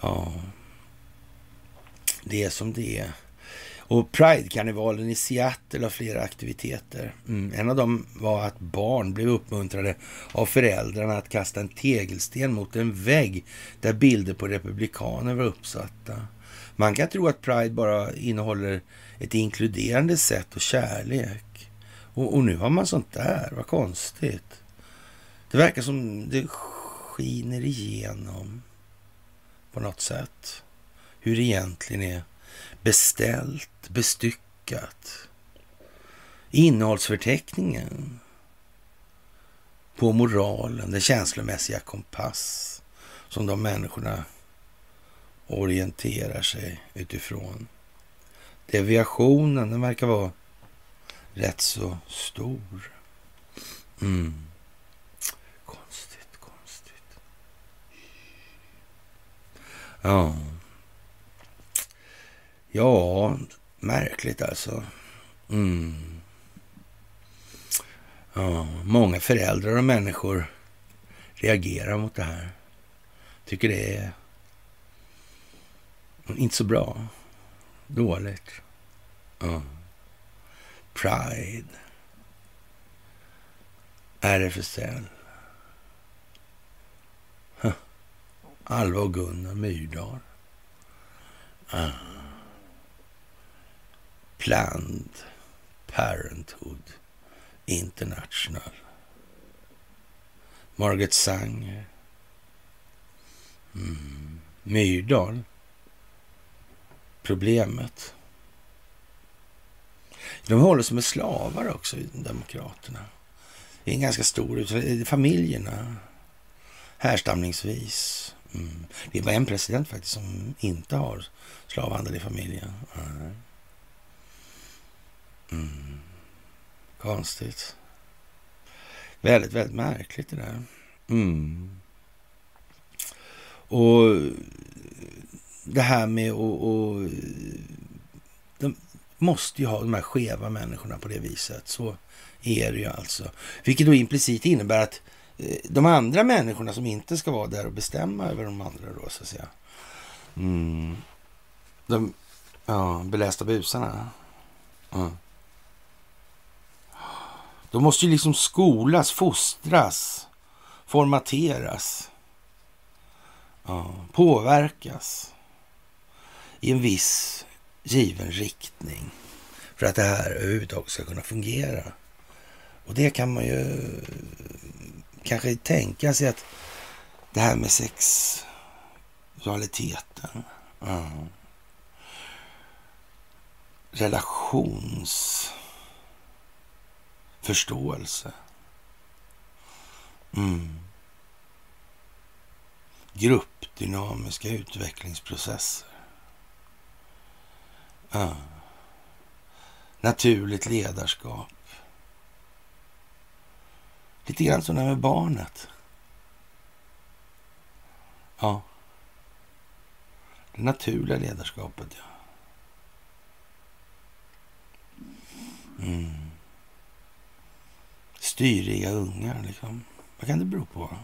Ja, det är som det är. Och Pride-karnevalen i Seattle har flera aktiviteter. Mm. En av dem var att barn blev uppmuntrade av föräldrarna att kasta en tegelsten mot en vägg där bilder på republikaner var uppsatta. Man kan tro att Pride bara innehåller ett inkluderande sätt och kärlek. Och, och nu har man sånt där, vad konstigt. Det verkar som det skiner igenom på något sätt. Hur det egentligen är beställt, bestyckat. Innehållsförteckningen på moralen, den känslomässiga kompass som de människorna orienterar sig utifrån. Deviationen, den verkar vara rätt så stor. Mm. Ja. Ja, märkligt alltså. Mm. Ja, många föräldrar och människor reagerar mot det här. Tycker det är inte så bra. Dåligt. Ja. Pride. RFSL. Alva och Gunnar Myrdal. Ah. Planned Parenthood International. Margaret Sanger. Mm. Myrdal. Problemet. De håller sig med slavar också, Demokraterna. Det är en ganska stor... Familjerna härstamningsvis Mm. Det är bara en president faktiskt som inte har slavhandel i familjen. Mm. Konstigt. Väldigt, väldigt märkligt det där. Mm. Och det här med att... De måste ju ha de här skeva människorna på det viset. Så är det ju alltså. Vilket då implicit innebär att Eh, de andra människorna som inte ska vara där och bestämma över de andra då så att säga. Mm. De ja, belästa busarna. Mm. De måste ju liksom skolas, fostras, formateras, ja, påverkas i en viss given riktning för att det här överhuvudtaget ska kunna fungera. Och det kan man ju kanske tänka sig att det här med sexualiteten, mm. relationsförståelse, mm. gruppdynamiska utvecklingsprocesser. mm. Naturligt ledarskap. Lite grann som det med barnet. Ja. Det naturliga ledarskapet, ja. Mm. Styriga ungar, liksom. Vad kan det bero på?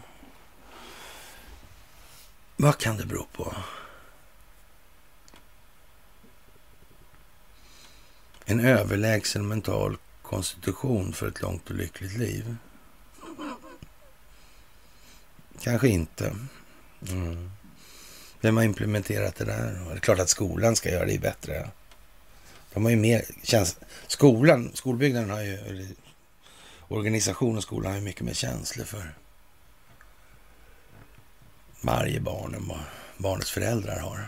Vad kan det bero på? En överlägsen mental konstitution för ett långt och lyckligt liv? Kanske inte. Mm. Vem har implementerat det där? Det är klart att skolan ska göra det bättre. De har ju mer käns Skolan, skolbyggnaden har ju, eller organisationen skolan har ju mycket mer känslor för varje barn än vad barnets föräldrar har.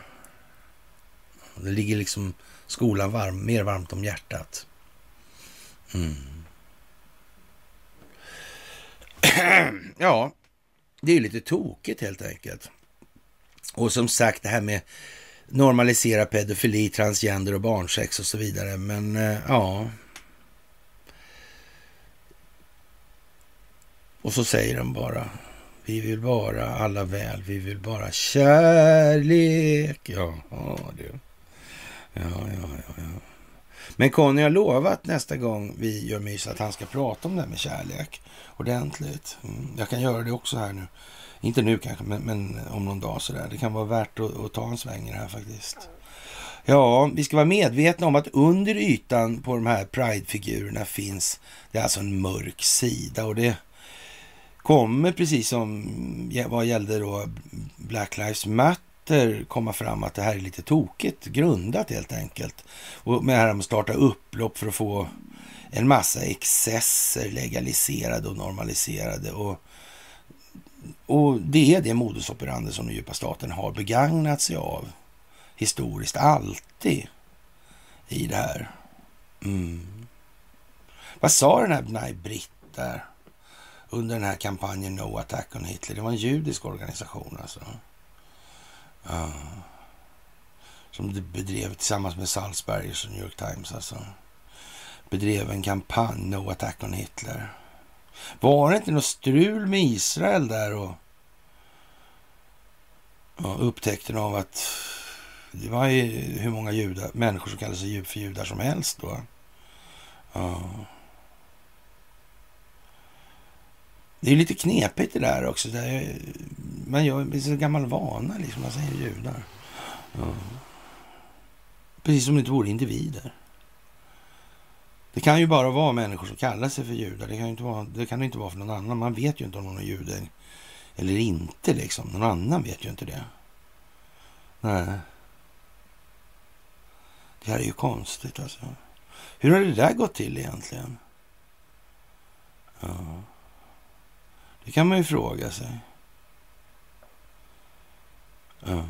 Det ligger liksom skolan varm, mer varmt om hjärtat. Mm. *clears throat* ja, det är lite tokigt helt enkelt. Och som sagt det här med normalisera pedofili, transgender och barnsex och så vidare. Men eh, ja. Och så säger de bara. Vi vill bara alla väl. Vi vill bara kärlek. Ja, ja du. Ja, ja, ja, ja. Men Conny har lovat nästa gång vi gör mys att han ska prata om det här med kärlek ordentligt. Mm. Jag kan göra det också här nu. Inte nu kanske, men, men om någon dag sådär. Det kan vara värt att, att ta en sväng i det här faktiskt. Ja, vi ska vara medvetna om att under ytan på de här Pride-figurerna finns det alltså en mörk sida och det kommer precis som vad gällde då Black Lives Matter debatter komma fram att det här är lite tokigt grundat helt enkelt. Och med det här med att starta upplopp för att få en massa excesser legaliserade och normaliserade. Och, och det är det modus operandi som den djupa staten har begagnat sig av historiskt alltid i det här. Mm. Vad sa den här Bnai Britt där under den här kampanjen No Attack on Hitler? Det var en judisk organisation alltså. Ja. Som de bedrev tillsammans med Salzbergers och New York Times. Alltså. Bedrev en kampanj, No Attack on Hitler. Var det inte något strul med Israel där och ja, upptäckten av att det var ju hur många judar, människor som kallade sig för judar som helst då. Ja. Det är lite knepigt det där också. Det är, man gör det är så gammal vana liksom. Man säger judar. Ja. Precis som det inte vore individer. Det kan ju bara vara människor som kallar sig för judar. Det kan ju inte vara, det kan inte vara för någon annan. Man vet ju inte om någon är jude eller inte liksom. Någon annan vet ju inte det. Nej. Det här är ju konstigt alltså. Hur har det där gått till egentligen? Ja. Det kan man ju fråga sig. Ja.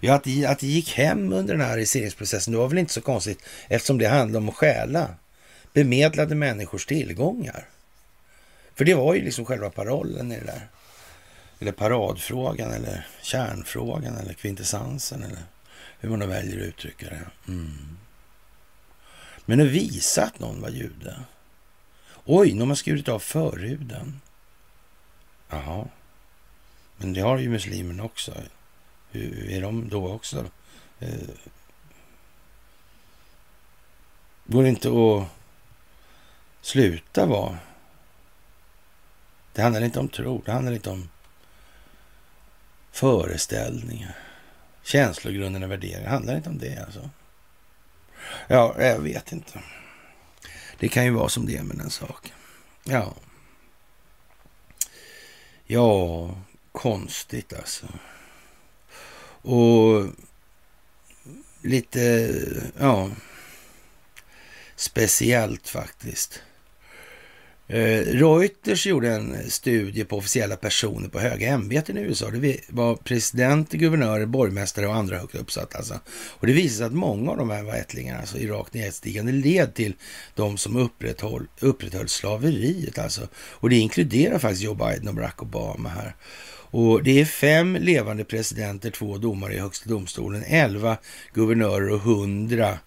Ja, att det, att det gick hem under den här arresteringsprocessen det var väl inte så konstigt eftersom det handlade om att stjäla bemedlade människors tillgångar. För det var ju liksom själva parollen i det där. Eller paradfrågan eller kärnfrågan eller kvintessensen eller hur man nu väljer att uttrycka det. Mm. Men att visa att någon var jude. Oj, nu har man skurit av förhuden. Jaha. Men det har ju muslimerna också. Hur är de då också? Eh, går det inte att sluta vara Det handlar inte om tro, det handlar inte om föreställningar, känslogrunden och värderingar. Det handlar inte om det alltså. Ja, jag vet inte. Det kan ju vara som det är med den saken. Ja. Ja, konstigt alltså. Och lite, ja, speciellt faktiskt. Eh, Reuters gjorde en studie på officiella personer på höga ämbeten i USA. Det var presidenter, guvernörer, borgmästare och andra högt uppsatta. Alltså. Och det visade sig att många av de här var ättlingar, alltså i rakt nedstigande led till de som upprätthöll, upprätthöll slaveriet. Alltså. Och det inkluderar faktiskt Joe Biden och Barack Obama här. Och det är fem levande presidenter, två domare i högsta domstolen, elva guvernörer och hundra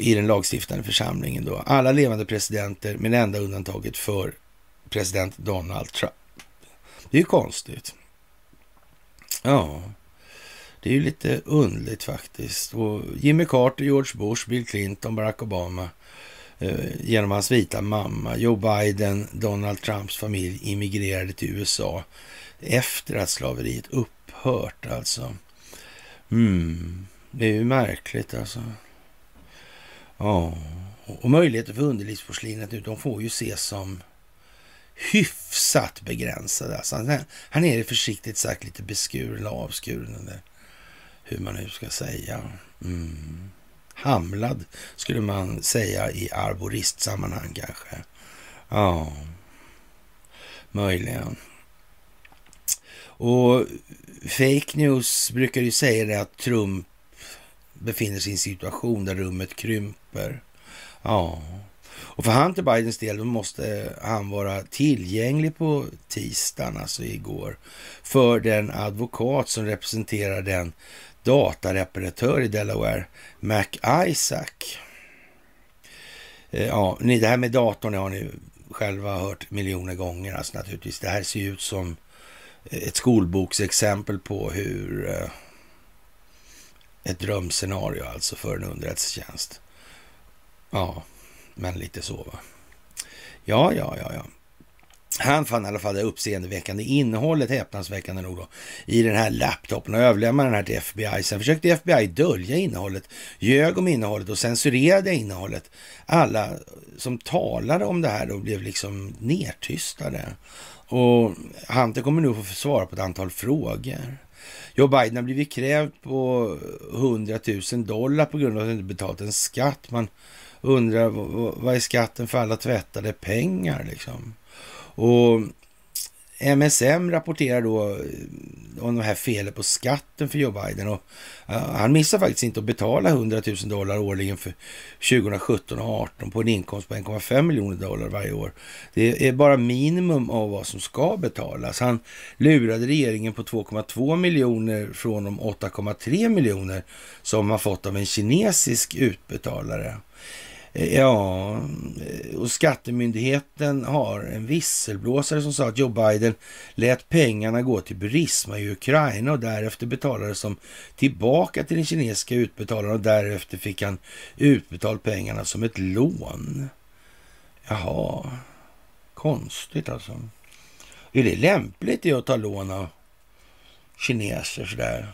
i den lagstiftande församlingen. Då. Alla levande presidenter, med det enda undantaget för president Donald Trump. Det är ju konstigt. Ja, det är ju lite underligt faktiskt. Och Jimmy Carter, George Bush, Bill Clinton, Barack Obama eh, genom hans vita mamma, Joe Biden, Donald Trumps familj immigrerade till USA efter att slaveriet upphört alltså. Mm, det är ju märkligt alltså. Ja, och möjligheter för underlivsporslinet nu, de får ju ses som hyfsat begränsade. Alltså han, han är försiktigt sagt lite beskuren eller avskuren eller hur man nu ska säga. Mm. Hamlad skulle man säga i arboristsammanhang kanske. Ja, möjligen. Och fake news brukar ju säga det att Trump befinner sig i en situation där rummet krymper. Ja, och för Hunter Bidens del då måste han vara tillgänglig på tisdagen, alltså igår, för den advokat som representerar den datareparatör i Delaware, Mac Isaac. Eh, ja, det här med datorn har ni själva hört miljoner gånger alltså naturligtvis. Det här ser ut som eh, ett skolboksexempel på hur eh, ett drömscenario alltså för en underrättelsetjänst. Ja, men lite så va. Ja, ja, ja, ja. Han fann i alla fall det uppseendeväckande innehållet, häpnadsväckande nog då, i den här laptopen och överlämnade den här till FBI. Sen försökte FBI dölja innehållet, ljög om innehållet och censurerade innehållet. Alla som talade om det här då blev liksom nedtystade. Och Hunter kommer nu få svara på ett antal frågor. Joe Biden har blivit krävd på 100 000 dollar på grund av att han inte betalat en skatt. Man undrar vad är skatten för alla tvättade pengar liksom? Och MSM rapporterar då eh, om de här felen på skatten för Joe Biden. Och, uh, han missar faktiskt inte att betala 100 000 dollar årligen för 2017 och 2018 på en inkomst på 1,5 miljoner dollar varje år. Det är bara minimum av vad som ska betalas. Han lurade regeringen på 2,2 miljoner från de 8,3 miljoner som han fått av en kinesisk utbetalare. Ja, eh, och skattemyndigheten har en visselblåsare som sa att Joe Biden lät pengarna gå till Burisma i Ukraina och därefter betalades de tillbaka till den kinesiska utbetalaren och därefter fick han utbetalt pengarna som ett lån. Jaha, konstigt alltså. Är det lämpligt att ta lån av kineser sådär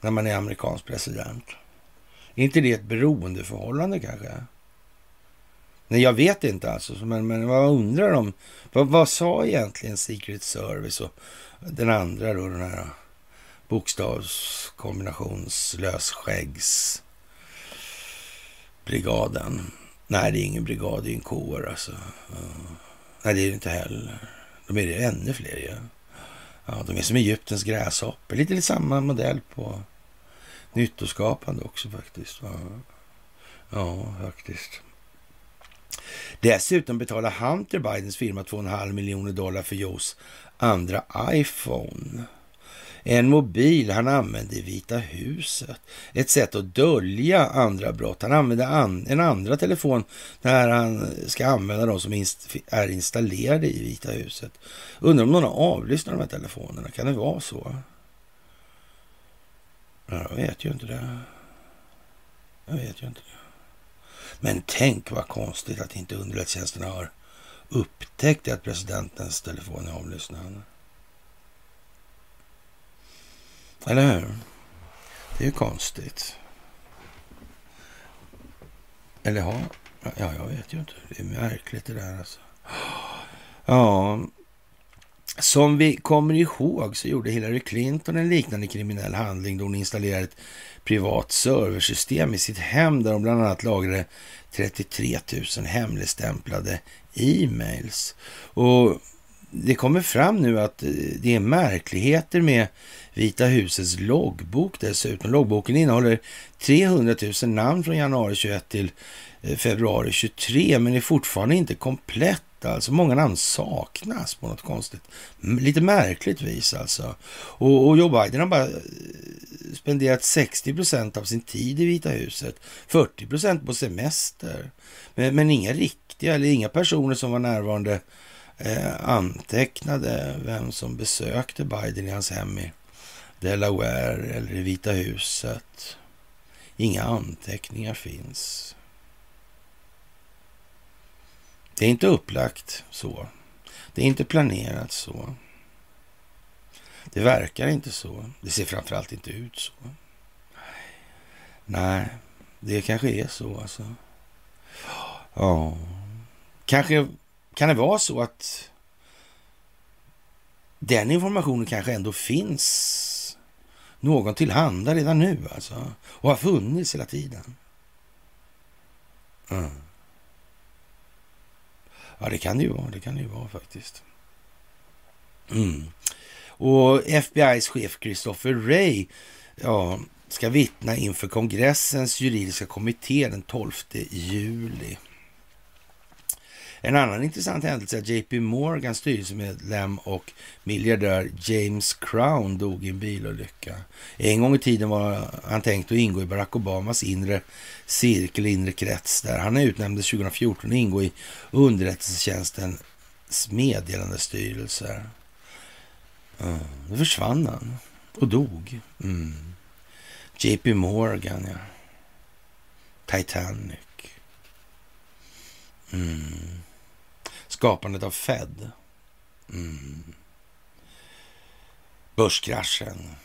när man är amerikansk president? Är inte det ett beroendeförhållande kanske? Nej, jag vet inte alltså. Men, men vad undrar de? Vad, vad sa egentligen Secret Service och den andra då, den här bokstavskombinationslösskäggs brigaden. Nej, det är ingen brigad, det är en kår alltså. Nej, det är det inte heller. De är det ännu fler ju. Ja. ja, de är som Egyptens gräshoppor. Lite, lite samma modell på nyttoskapande också faktiskt. Ja, ja faktiskt. Dessutom betalar Hunter Bidens firma 2,5 miljoner dollar för Joes andra iPhone. En mobil han använde i Vita huset. Ett sätt att dölja andra brott. Han använde an en andra telefon när han ska använda de som inst är installerade i Vita huset. Undrar om någon har avlyssnat de här telefonerna. Kan det vara så? Jag vet ju inte det. Jag vet ju inte det. Men tänk vad konstigt att inte underrättelsetjänsterna har upptäckt att presidentens telefon är avlyssnad. Eller hur? Det är ju konstigt. Eller ja, ja, jag vet ju inte. Det är märkligt det där alltså. Ja, som vi kommer ihåg så gjorde Hillary Clinton en liknande kriminell handling då hon installerade ett privat serversystem i sitt hem där hon bland annat lagrade 33 000 hemligstämplade e-mails. Och det kommer fram nu att eh, det är märkligheter med Vita husets loggbok dessutom. Loggboken innehåller 300 000 namn från januari 21 till eh, februari 23 men är fortfarande inte komplett Alltså många namn saknas på något konstigt, lite märkligt vis alltså. Och, och Joe Biden har bara eh, spenderat 60 procent av sin tid i Vita huset, 40 procent på semester. Men, men, inga riktiga, eller inga personer som var närvarande eh, antecknade vem som besökte Biden i hans hem i Delaware eller i Vita huset. Inga anteckningar finns. Det är inte upplagt så. Det är inte planerat så. Det verkar inte så. Det ser framförallt inte ut så. Nej, det kanske är så alltså. Ja, kanske kan det vara så att den informationen kanske ändå finns någon tillhanda redan nu alltså och har funnits hela tiden. Mm. Ja, det kan det ju vara. Det kan det ju vara faktiskt. Mm. Och FBI's chef Christopher Wray ja, ska vittna inför kongressens juridiska kommitté den 12 juli. En annan intressant händelse är att JP Morgans styrelsemedlem och miljardär James Crown dog i en bilolycka. En gång i tiden var han tänkt att ingå i Barack Obamas inre cirkel, inre krets där. Han utnämndes 2014 att ingå i underrättelsetjänstens meddelandestyrelse. Mm. Då försvann han och dog. Mm. JP Morgan, ja. Titanic. Mm. Skapandet av Fed. Mm. Börskraschen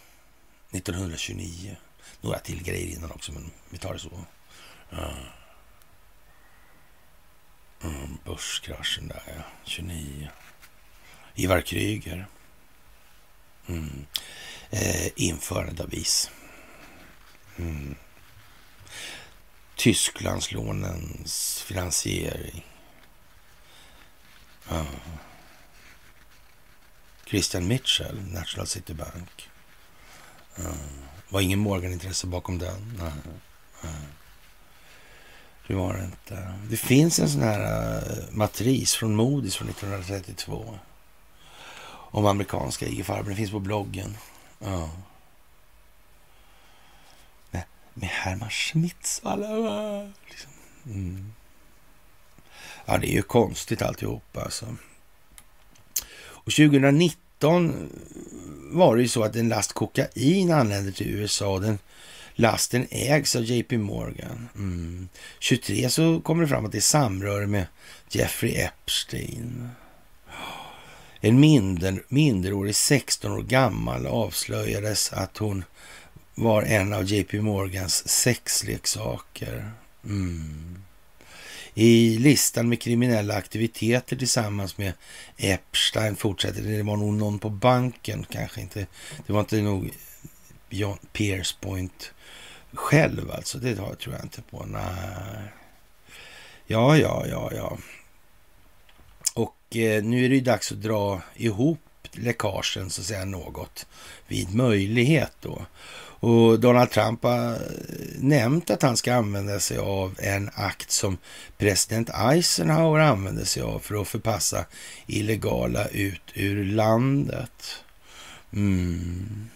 1929. Några till grejer innan också, men vi tar det så. Ja. Mm, börskraschen där, ja. 29. Ivar Kryger. Mm. Eh, införandet av is. Mm. Tysklandslånens finansiering. Ja. Christian Mitchell, National City Bank. Ja. Var ingen Morgan-intresse bakom den? Nej. Nej. Det var det inte. Det finns en sån här uh, matris från Modis från 1932. Om amerikanska IG Farben. Den finns på bloggen. Ja. Med, med Herman Schmitz och alla. Liksom. Mm. Ja, det är ju konstigt alltihop alltså. Och 2019 var det ju så att en last kokain anlände till USA. Den lasten ägs av JP Morgan. Mm. 23 så kommer det fram att det är samröre med Jeffrey Epstein. En minder, minderårig 16 år gammal avslöjades att hon var en av JP Morgans sexleksaker. Mm i listan med kriminella aktiviteter tillsammans med Epstein fortsätter. Det var nog någon på banken kanske inte. Det var inte nog John Pierce Point själv alltså. Det tror jag inte på. Nej. Ja, ja, ja, ja. Och eh, nu är det ju dags att dra ihop läckagen så att säga något vid möjlighet då. Och Donald Trump har nämnt att han ska använda sig av en akt som president Eisenhower använde sig av för att förpassa illegala ut ur landet. Mm.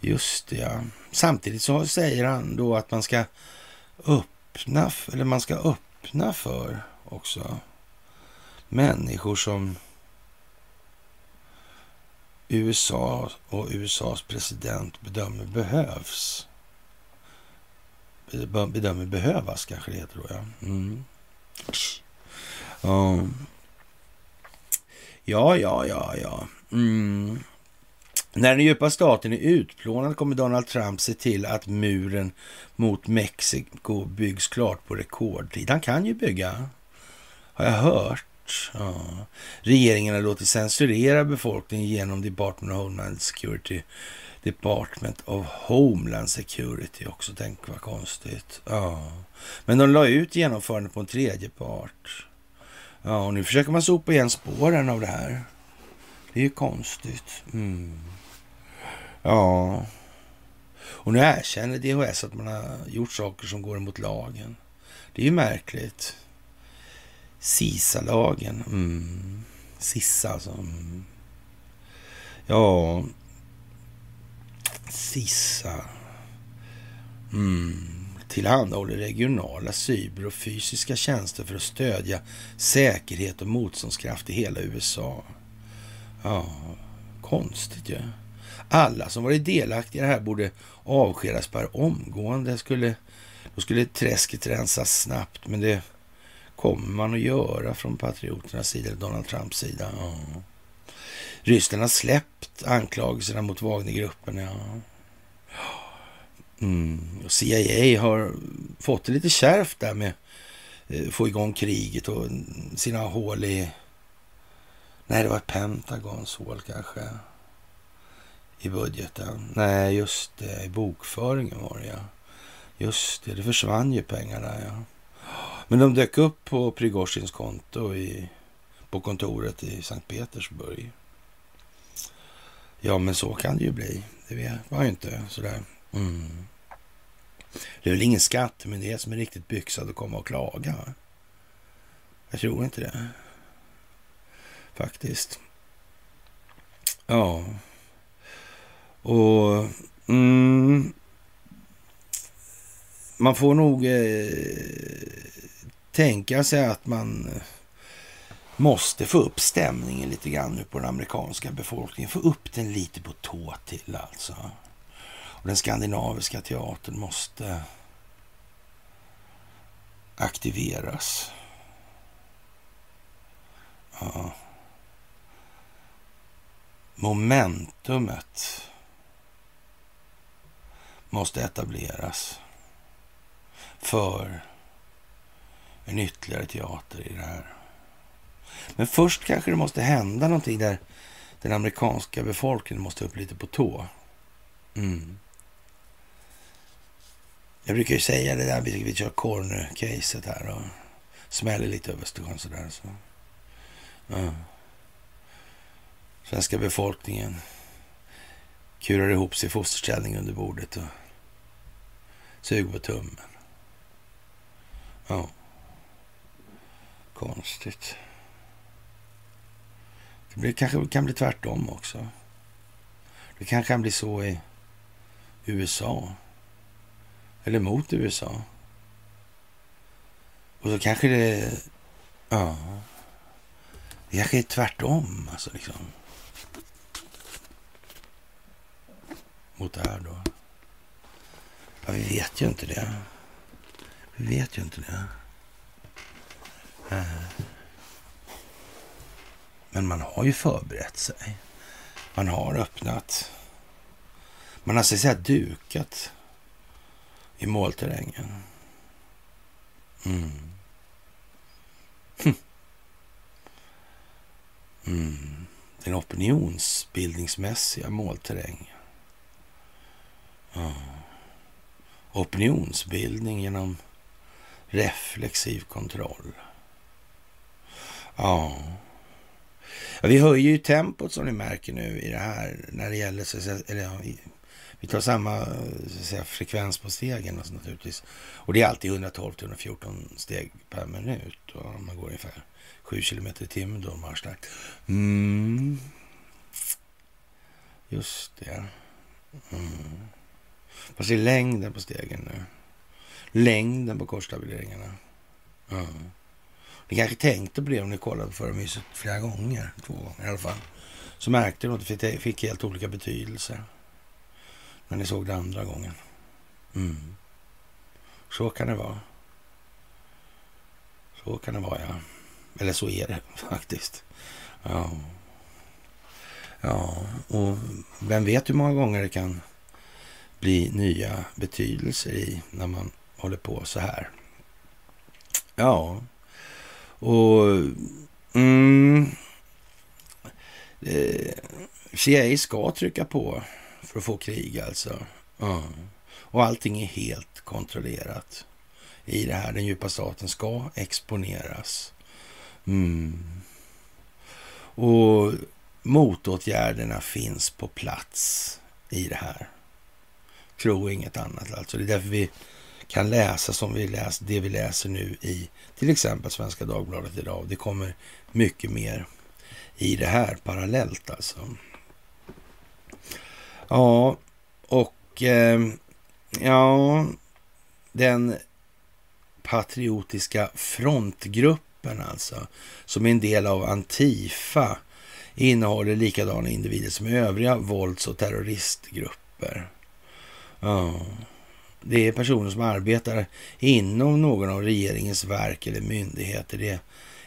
Just det, ja. Samtidigt så säger han då att man ska öppna, eller man ska öppna för också människor som USA och USAs president bedömer behövs. Bedömer behövas kanske det heter då, ja. Mm. Ja, ja, ja, ja. ja. Mm. När den djupa staten är utplånad kommer Donald Trump se till att muren mot Mexiko byggs klart på rekordtid. Han kan ju bygga, har jag hört. Ja. Regeringen har låtit censurera befolkningen genom Department of Homeland Security. Department of Homeland Security också. Tänk vad konstigt. Ja. Men de la ut genomförandet på en tredje part. Ja, och nu försöker man sopa igen spåren av det här. Det är ju konstigt. Mm. Ja. Och nu erkänner DHS att man har gjort saker som går emot lagen. Det är ju märkligt. SISA-lagen. Mm. Sissa alltså. Mm. Ja. Sissa. Mm. Tillhandahåller regionala cyber och fysiska tjänster för att stödja säkerhet och motståndskraft i hela USA. Ja, konstigt ju. Ja. Alla som varit delaktiga i det här borde avskedas per omgående. Skulle, då skulle träsket rensas snabbt, men det kommer man att göra från patrioternas sida, Donald Trumps sida. Ja. Ryssland har släppt anklagelserna mot Wagnergruppen. Ja. Mm. Och CIA har fått det lite kärvt där med att få igång kriget och sina hål i... Nej, det var Pentagons hål kanske i budgeten. Nej, just det. I bokföringen var det ja. Just det, det försvann ju pengar där ja. Men de dök upp på Prigozjins konto i, på kontoret i Sankt Petersburg. Ja, men så kan det ju bli. Det var ju inte sådär. Mm. Det är väl ingen skattemyndighet som är riktigt byxad att komma och klaga? Jag tror inte det. Faktiskt. Ja. Och mm, man får nog eh, tänka sig att man eh, måste få upp stämningen lite grann nu på den amerikanska befolkningen. Få upp den lite på tå till alltså. Och den skandinaviska teatern måste aktiveras. Ja. Momentumet måste etableras för en ytterligare teater i det här. Men först kanske det måste hända någonting där den amerikanska befolkningen måste upp lite på tå. Mm. Jag brukar ju säga det där, vi, vi kör corner-caset här och smäller lite över Östersjön sådär. Så. Ja. Svenska befolkningen kurar ihop sig i fosterställning under bordet och suger på tummen. Ja. Konstigt. Det blir, kanske kan bli tvärtom också. Det kanske kan bli så i USA. Eller mot USA. Och så kanske det... Ja. Det kanske är tvärtom, alltså liksom. Mot det här då. Ja, vi vet ju inte det. Vi vet ju inte det. Eh. Men man har ju förberett sig. Man har öppnat. Man har så att säga dukat i målterrängen. Mm. Hm. *laughs* Mm. Den opinionsbildningsmässiga målterrängen. Ja. Opinionsbildning genom reflexiv kontroll. Ja. ja. Vi höjer ju tempot som ni märker nu i det här när det gäller, så eller ja, vi tar samma säga, frekvens på stegen alltså, naturligtvis. Och det är alltid 112-114 steg per minut. Och man går ungefär 7 kilometer i timmen då marschtakt. Mm. Just det. Mm. Vad är längden på stegen nu? Längden på korsstabiliseringarna. Mm. Ni kanske tänkte på det om ni kollade på förra flera gånger. Två gånger i alla fall. Så märkte ni att det fick helt olika betydelser när ni såg det andra gången. Mm. Så kan det vara. Så kan det vara, ja. Eller så är det *laughs* faktiskt. Ja. Ja, och vem vet hur många gånger det kan bli nya betydelser i när man håller på så här. Ja, och mm, eh, CIA ska trycka på för att få krig alltså. Mm. Och allting är helt kontrollerat i det här. Den djupa staten ska exponeras. Mm. Och motåtgärderna finns på plats i det här. Tro inget annat alltså. Det är därför vi kan läsa som vi läser, det vi läser nu i till exempel Svenska Dagbladet idag. Det kommer mycket mer i det här parallellt alltså. Ja, och eh, ja, den patriotiska frontgruppen alltså, som är en del av Antifa, innehåller likadana individer som övriga vålds och terroristgrupper. Ja. Det är personer som arbetar inom någon av regeringens verk eller myndigheter. Det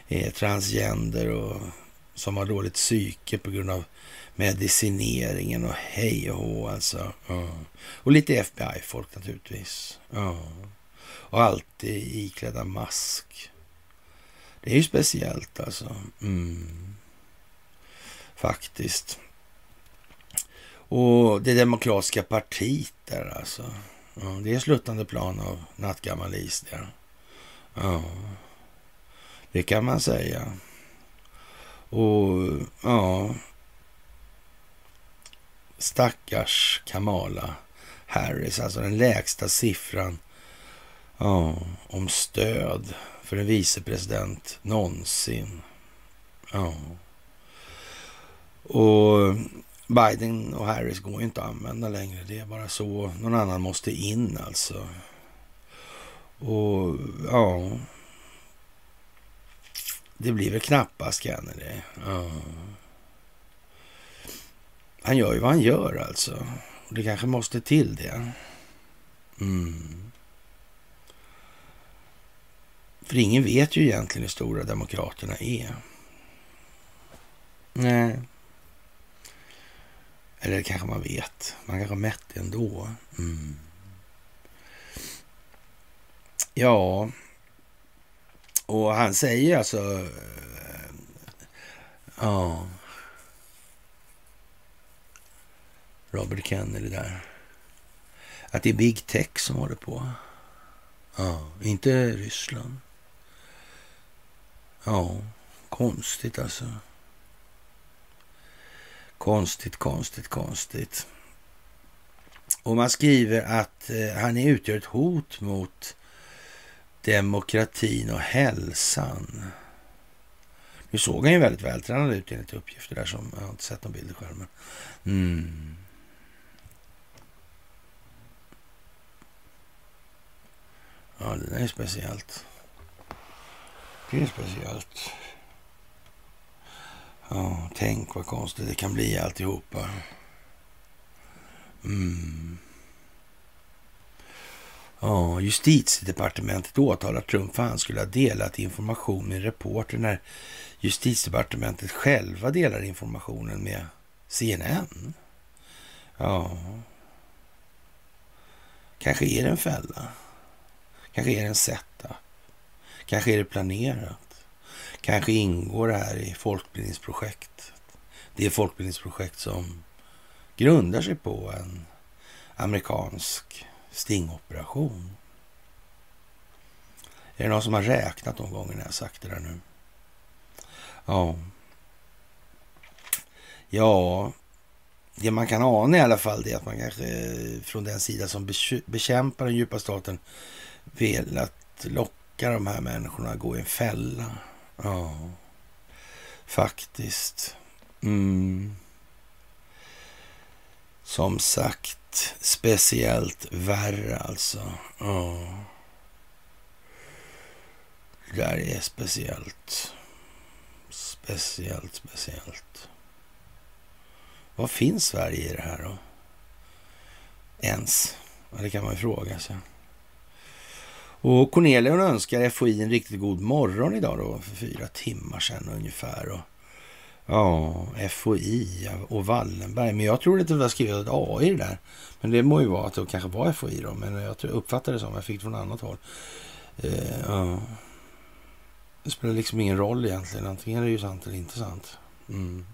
är transgender och som har dåligt psyke på grund av medicineringen och hej och hå alltså. Ja. Och lite FBI-folk naturligtvis. Ja. Och alltid iklädda mask. Det är ju speciellt alltså. Mm. Faktiskt. Och det demokratiska partiet där alltså. Ja, det är sluttande plan av nattgammal is det. Ja, det kan man säga. Och ja, stackars Kamala Harris, alltså den lägsta siffran ja, om stöd för en vicepresident någonsin. Ja. Och Biden och Harris går ju inte att använda längre. Det är bara så. Någon annan måste in alltså. Och ja, det blir väl knappast Kennedy. Ja. Han gör ju vad han gör alltså. Och det kanske måste till det. Mm. För ingen vet ju egentligen hur stora Demokraterna är. Nej. Eller det kanske man vet. Man kanske har mätt det ändå. Mm. Ja, och han säger alltså... Eh, ja. Robert Kennedy där. Att det är big tech som håller på. Ja, inte Ryssland. Ja, konstigt alltså. Konstigt, konstigt, konstigt. Och man skriver att eh, han utgör ett hot mot demokratin och hälsan. Nu såg han ju väldigt vältränad ut enligt uppgifter där som jag har inte sett någon bild i skärmen. Mm. Ja, det är speciellt. Det är speciellt. Ja, tänk vad konstigt det kan bli alltihopa. Mm. Ja, justitiedepartementet åtalar Trump för att han skulle ha delat information med reporter när justitiedepartementet själva delar informationen med CNN. Ja, kanske är det en fälla. Kanske är det en setup. Kanske är det planerat. Kanske ingår det här i folkbildningsprojektet. Det är folkbildningsprojekt som grundar sig på en amerikansk stingoperation. Är det någon som har räknat någon gång när jag sagt det där nu? Ja. Ja, det man kan ana i alla fall det är att man kanske eh, från den sida som bekämpar den djupa staten velat locka de här människorna att gå i en fälla. Ja, faktiskt. Mm. Som sagt, speciellt värre alltså. Ja. Det där är speciellt. Speciellt, speciellt. Vad finns Sverige i det här då? Ens? Ja, det kan man ju fråga sig. Och Cornelion önskar FOI en riktigt god morgon idag då, för fyra timmar sedan ungefär. Och, ja, FOI och Wallenberg. Men jag tror att det var skrivet ett AI det där. Men det må ju vara att det kanske var FOI då. Men jag uppfattade det som, jag fick det från annat håll. Eh, ja. Det spelar liksom ingen roll egentligen. Antingen är det ju sant eller inte sant. Mm.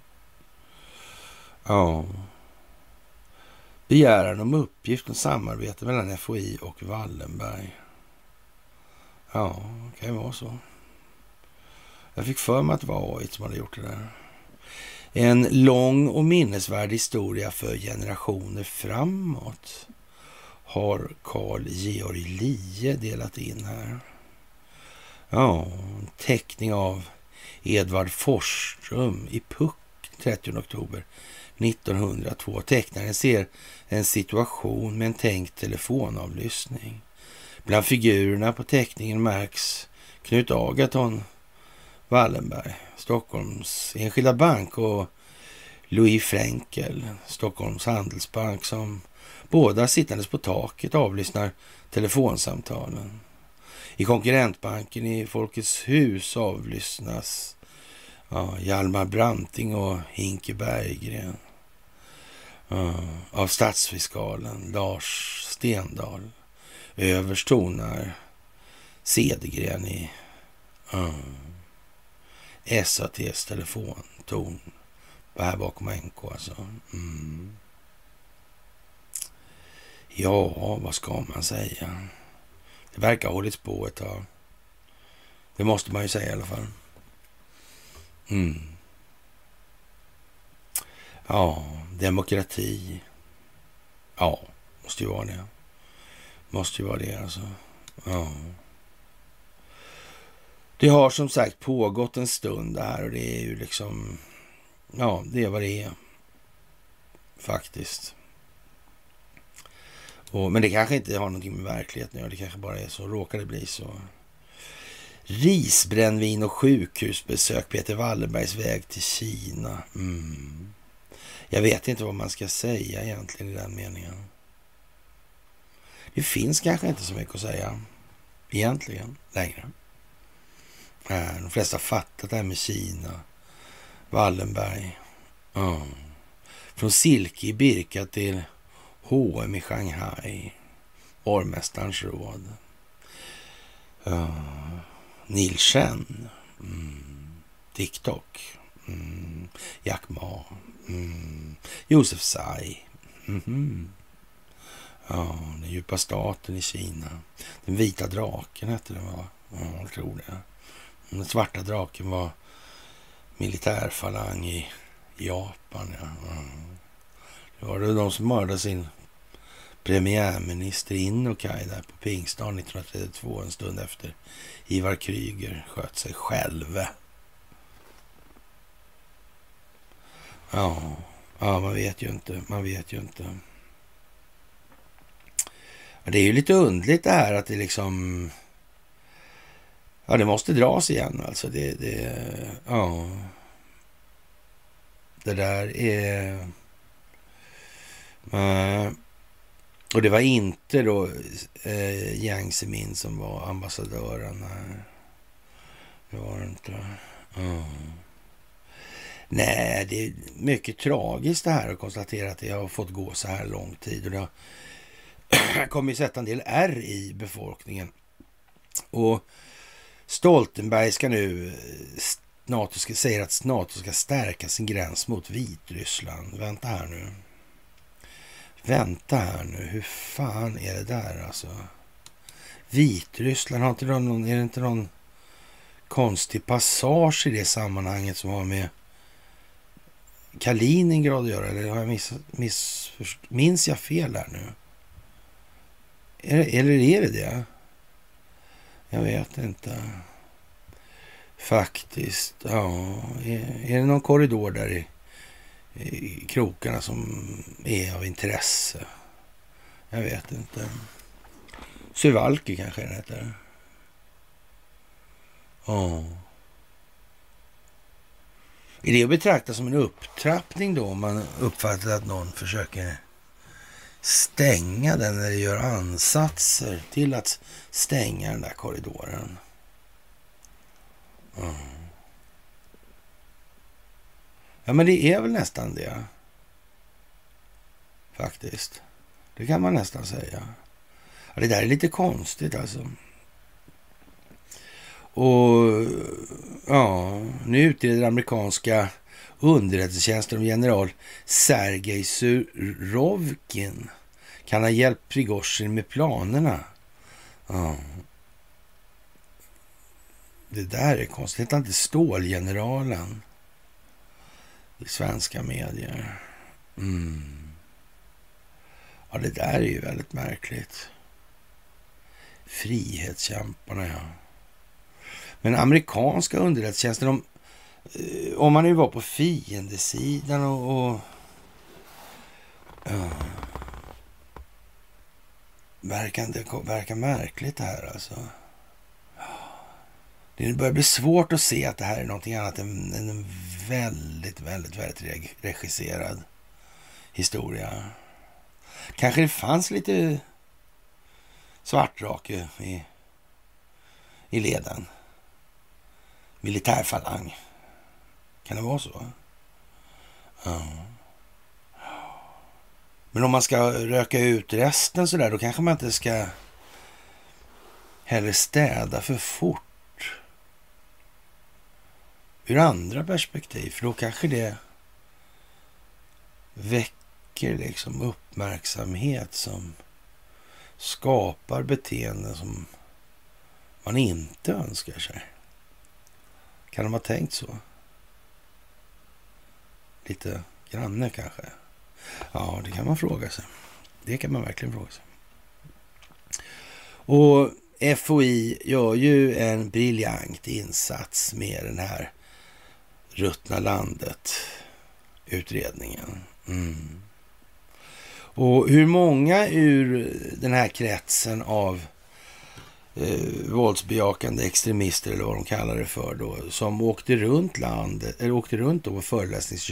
Ja. Begäran om uppgift om samarbete mellan FOI och Wallenberg. Ja, det kan ju vara så. Jag fick för mig att det var AI som hade gjort det där. En lång och minnesvärd historia för generationer framåt har Carl Georg Lie delat in här. Ja, en teckning av Edvard Forsström i Puck 30 oktober 1902. Tecknaren ser en situation med en tänkt telefonavlyssning. Bland figurerna på teckningen märks Knut Agaton Wallenberg, Stockholms Enskilda Bank och Louis Frenkel, Stockholms Handelsbank som båda sittandes på taket avlyssnar telefonsamtalen. I konkurrentbanken i Folkets hus avlyssnas ja, Hjalmar Branting och Hinke Berggren. Ja, av statsfiskalen Lars Stendahl. Överst tonar Cedergren i ja, SATs telefontorn. Här bakom NK alltså. Mm. Ja, vad ska man säga? Det verkar ha hållits på ett tag. Det måste man ju säga i alla fall. Mm. Ja, demokrati. Ja, måste ju vara det. Måste ju vara det alltså. Ja. Det har som sagt pågått en stund det här och det är ju liksom... Ja, det är vad det är. Faktiskt. Och, men det kanske inte har någonting med verkligheten att göra. Det kanske bara är så. Råkar det bli så. Risbrännvin och sjukhusbesök. Peter Wallenbergs väg till Kina. Mm. Jag vet inte vad man ska säga egentligen i den meningen. Det finns kanske inte så mycket att säga egentligen längre. Eh, de flesta har fattat det här med Kina, Wallenberg. Mm. Från silke i Birka till H&M i Shanghai. Borgmästarens råd. Uh, Neil Chen. Mm. TikTok. Mm. Jack Ma. Mm. Josef Tsai. Mm -hmm. Ja, den djupa staten i Kina. Den vita draken hette den va? Ja, jag tror det. Den svarta draken var militärfalang i Japan. Ja. Det var det de som mördade sin premiärminister Inokaj där på pingstdagen 1932 en stund efter Ivar Kryger sköt sig själv. Ja, ja, man vet ju inte. Man vet ju inte. Det är ju lite undligt det här att det liksom... Ja, det måste dras igen alltså. Det, det, ja. Det där är... Och det var inte då eh, Jiang Zemin som var ambassadören. Nej. Det var det inte. Mm. Nej, det är mycket tragiskt det här att konstatera att det har fått gå så här lång tid. Och det har *clears throat* kommer ju sätta en del R i befolkningen. Och Stoltenberg ska nu, NATO ska, säger att NATO ska stärka sin gräns mot Vitryssland. Vänta här nu. Vänta här nu, hur fan är det där alltså? Vitryssland, har inte någon, är det inte någon konstig passage i det sammanhanget som har med Kaliningrad att göra? Eller har jag miss, miss, minns jag fel här nu? Eller är det det? Jag vet inte. Faktiskt, ja. Är, är det någon korridor där i krokarna som är av intresse. Jag vet inte. Suvalki kanske den heter. Ja. Är det att betrakta som en upptrappning då om man uppfattar att någon försöker stänga den eller gör ansatser till att stänga den där korridoren. Mm. Ja, men det är väl nästan det. Faktiskt. Det kan man nästan säga. Ja, det där är lite konstigt alltså. Och ja, nu utreder amerikanska underrättelsetjänsten om general Sergej Surovkin kan ha hjälpt Prigozjin med planerna. Ja. Det där är konstigt. Heter inte stålgeneralen i svenska medier? Mm. Ja, det där är ju väldigt märkligt. Frihetskämparna, ja. Men amerikanska underrättelsetjänsten, om, Eh, om man nu var på fiendesidan och... och ja. verkar, det verkar märkligt det här alltså. Det börjar bli svårt att se att det här är någonting annat än en väldigt, väldigt, väldigt regisserad historia. Kanske det fanns lite svartdrake i, i leden. Militärfalang. Kan det vara så? Ja. Men om man ska röka ut resten så där, då kanske man inte ska heller städa för fort. Ur andra perspektiv, för då kanske det väcker liksom uppmärksamhet som skapar beteenden som man inte önskar sig. Kan de ha tänkt så? Lite granne kanske? Ja, det kan man fråga sig. Det kan man verkligen fråga sig. Och FOI gör ju en briljant insats med den här ruttna landet-utredningen. Mm. Och hur många ur den här kretsen av eh, våldsbejakande extremister eller vad de kallar det för då, som åkte runt landet, eller åkte runt då på föreläsnings,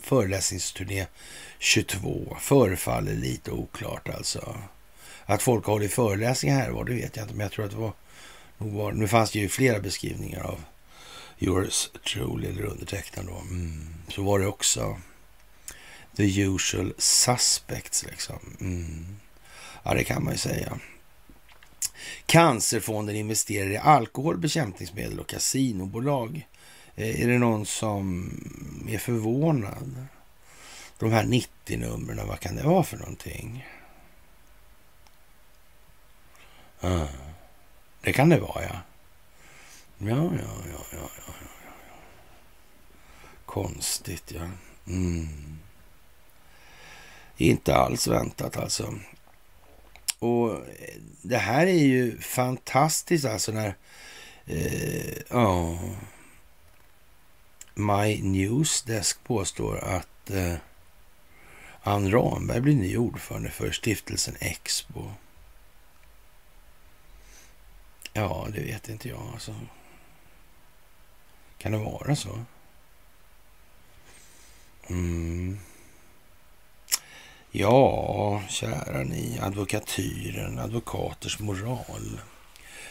föreläsningsturné 22 förefaller lite oklart alltså. Att folk har hållit föreläsningar här var, det vet jag inte, men jag tror att det var, var nu fanns det ju flera beskrivningar av yours truly eller undertecknad då. Mm. Så var det också the usual suspects liksom. Mm. Ja, det kan man ju säga. Cancerfonden investerar i alkohol, bekämpningsmedel och kasinobolag. Eh, är det någon som är förvånad? De här 90-numren, vad kan det vara för någonting? Ah, det kan det vara, ja. Ja, ja, ja, ja, ja, ja. Konstigt, ja. Mm. Inte alls väntat alltså. Och eh, det här är ju fantastiskt alltså när eh, ja, My News Desk påstår att eh, Ann Ramberg blir ny ordförande för stiftelsen Expo. Ja, det vet inte jag alltså. Kan det vara så? Mm. Ja, kära ni, advokatyren, advokaters moral.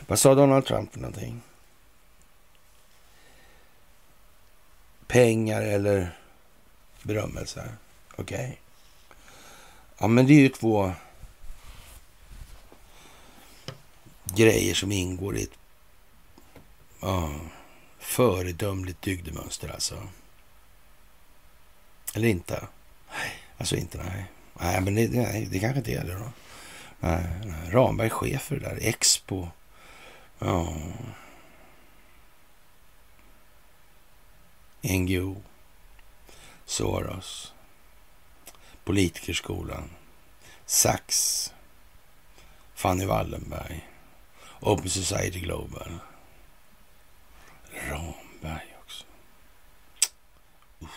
Vad sa Donald Trump för någonting? Pengar eller berömmelse? Okej. Okay. Ja, men det är ju två grejer som ingår i ett ja, föredömligt dygdemönster alltså. Eller inte? Alltså inte, nej. Nej, men det, nej, det kanske inte är det då. Nej, nej. Ramberg chef för det där. Expo. Ja. NGO. Soros. Politikerskolan. Sachs Fanny Wallenberg. Open Society Global. Ramberg också. Uff.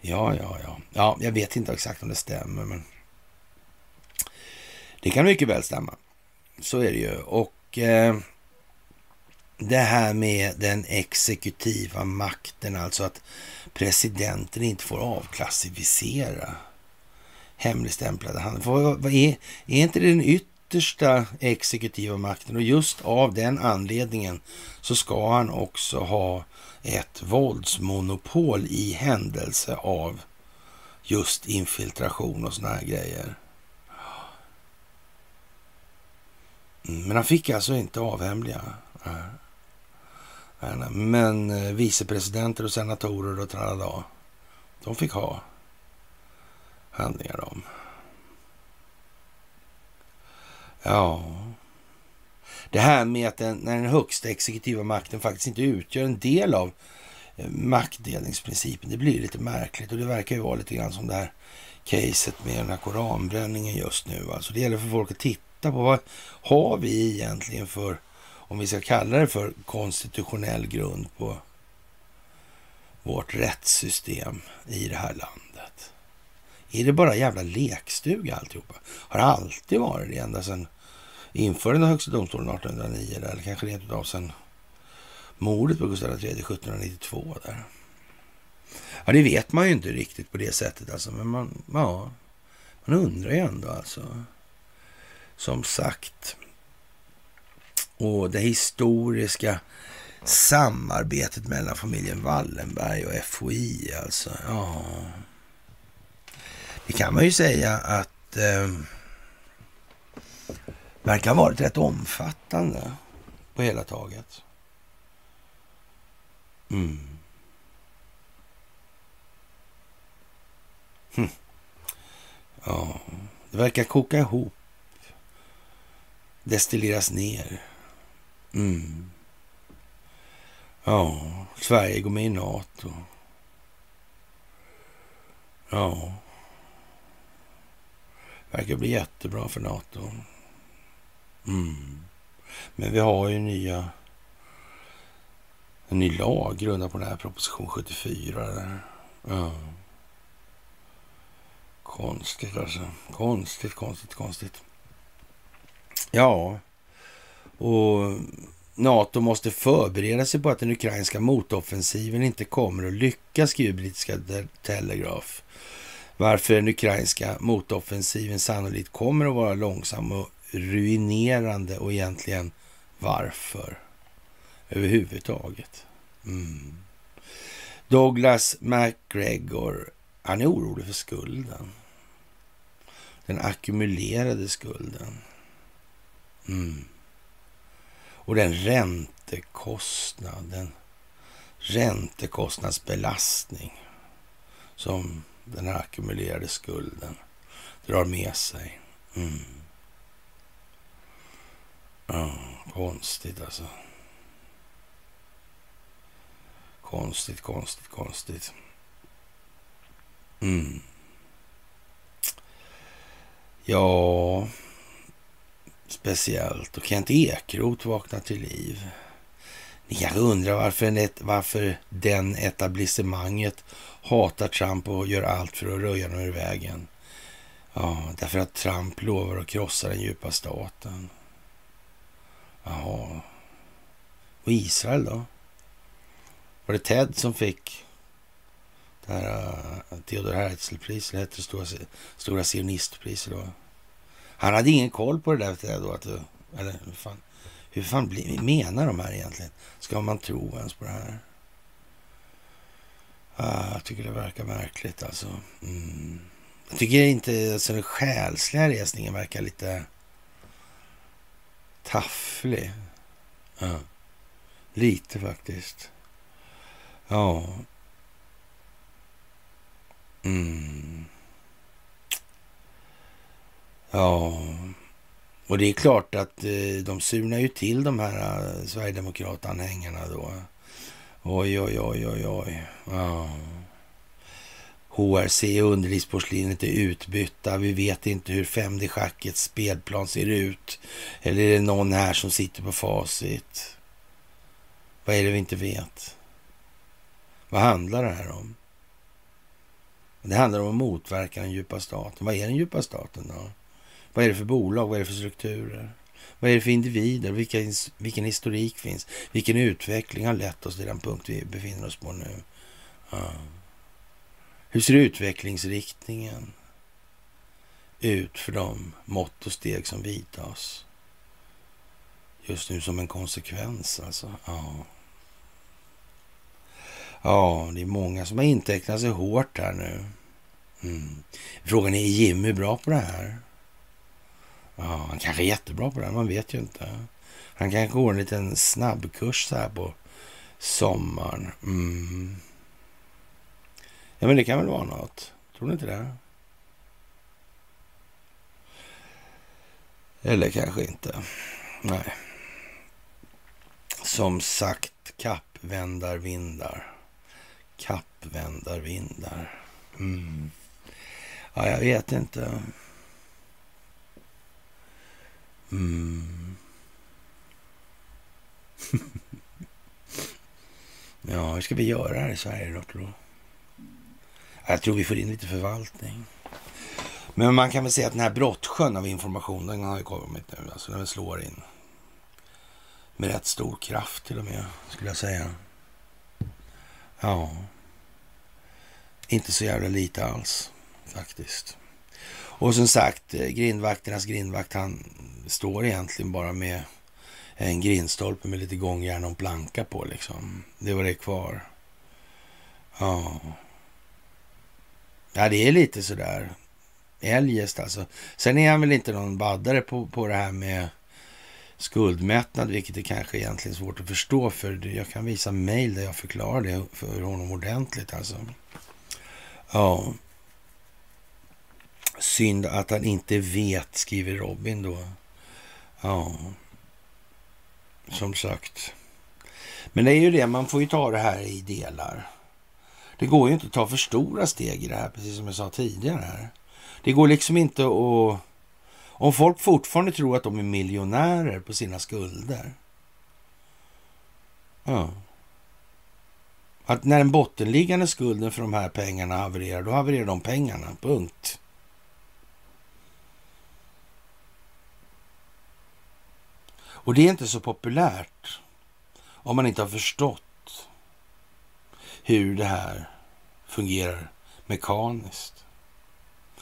Ja, ja, ja. Ja, jag vet inte exakt om det stämmer, men det kan mycket väl stämma. Så är det ju. Och eh, det här med den exekutiva makten, alltså att presidenten inte får avklassificera hemligstämplade handlingar. Är, är inte det den yttersta exekutiva makten? Och just av den anledningen så ska han också ha ett våldsmonopol i händelse av just infiltration och såna här grejer. Men han fick alltså inte avhemliga. Men eh, vicepresidenter och senatorer och tralala, de fick ha handlingar om. Ja, det här med att den, när den högsta exekutiva makten faktiskt inte utgör en del av eh, maktdelningsprincipen, det blir lite märkligt och det verkar ju vara lite grann som det här caset med den här koranbränningen just nu. Alltså det gäller för folk att titta på vad har vi egentligen för, om vi ska kalla det för konstitutionell grund på vårt rättssystem i det här landet. Är det bara jävla lekstuga alltihopa? Har det alltid varit det ända sedan införandet av Högsta domstolen 1809 eller kanske rent av sedan mordet på Gustav III 1792 där. Ja, det vet man ju inte riktigt på det sättet alltså, men man, ja, man undrar ju ändå alltså. Som sagt. Och det historiska samarbetet mellan familjen Wallenberg och FOI alltså. Ja. Det kan man ju säga att eh, verkar ha varit rätt omfattande på hela taget. Mm. Hm. Ja, det verkar koka ihop. Destilleras ner. Mm. Ja, Sverige går med i NATO. Ja. Verkar bli jättebra för NATO. Mm. Men vi har ju nya, en ny lag grundad på den här proposition 74. Där. Ja. Konstigt alltså. Konstigt, konstigt, konstigt. Ja, och Nato måste förbereda sig på att den ukrainska motoffensiven inte kommer att lyckas, skriver brittiska Telegraph. Varför den ukrainska motoffensiven sannolikt kommer att vara långsam och ruinerande och egentligen varför överhuvudtaget. Mm. Douglas McGregor, han är orolig för skulden. Den ackumulerade skulden. Mm. Och den räntekostnad, den räntekostnadsbelastning som den här ackumulerade skulden drar med sig. Mm. Ja, konstigt alltså. Konstigt, konstigt, konstigt. Mm. Ja, speciellt. Och Kent Ekeroth vaknar till liv. Ni kanske undrar varför, varför den etablissemanget hatar Trump och gör allt för att röja honom ur vägen. Ja, därför att Trump lovar att krossa den djupa staten. Jaha. Och Israel då? Var det Ted som fick det här uh, Theodor Herzl-priset? Det hette det stora, stora sionistpriset då. Han hade ingen koll på det där då. Att, eller hur fan, hur fan bli, menar de här egentligen? Ska man tro ens på det här? Ah, jag tycker det verkar märkligt alltså. Mm. Jag tycker inte, alltså den själsliga resningen verkar lite tafflig. Ja. Lite faktiskt. Ja. Mm. Ja. Och det är klart att eh, de surnar ju till de här eh, Sverigedemokratanhängarna då. Oj, oj, oj, oj, oj. Ja. HRC och underlivsporslinet är utbytta. Vi vet inte hur 5D-schackets spelplan ser ut. Eller är det någon här som sitter på facit? Vad är det vi inte vet? Vad handlar det här om? Det handlar om att motverka den djupa staten. Vad är den djupa staten då? Vad är det för bolag? Vad är det för strukturer? Vad är det för individer? Vilken, vilken historik finns? Vilken utveckling har lett oss till den punkt vi befinner oss på nu? Ja. Hur ser utvecklingsriktningen ut för de mått och steg som vidtas. Just nu som en konsekvens alltså. Ja. Ja, det är många som har intecknat sig hårt här nu. Mm. Frågan är, är Jimmy bra på det här? Ja, han kanske är jättebra på det, man vet ju inte. Han kanske går en liten snabbkurs så här på sommaren. Mm. Ja, men det kan väl vara något. Tror ni inte det? Eller kanske inte. Nej. Som sagt, kappvändarvindar. Kappvändarvindar. Mm. Ja, jag vet inte. Mm. *laughs* ja, hur ska vi göra här i Sverige då, tror Jag tror vi får in lite förvaltning. Men man kan väl säga att den här brottsjön av information, den har ju kommit nu. Alltså den slår in. Med rätt stor kraft till och med, skulle jag säga. Ja. Inte så jävla lite alls, faktiskt. Och som sagt, eh, grindvakternas grindvakt, han står egentligen bara med en grindstolpe med lite gångjärn och planka på liksom. Det var det kvar. Ja. Ja, det är lite sådär eljest alltså. Sen är han väl inte någon baddare på, på det här med skuldmättnad, vilket är kanske egentligen svårt att förstå. För jag kan visa mejl där jag förklarar det för honom ordentligt alltså. Ja. Synd att han inte vet, skriver Robin då. Ja. Som sagt. Men det är ju det, man får ju ta det här i delar. Det går ju inte att ta för stora steg i det här, precis som jag sa tidigare. här. Det går liksom inte att... Om folk fortfarande tror att de är miljonärer på sina skulder. Ja. Att när den bottenliggande skulden för de här pengarna havererar, då havererar de pengarna. Punkt. Och det är inte så populärt om man inte har förstått hur det här fungerar mekaniskt.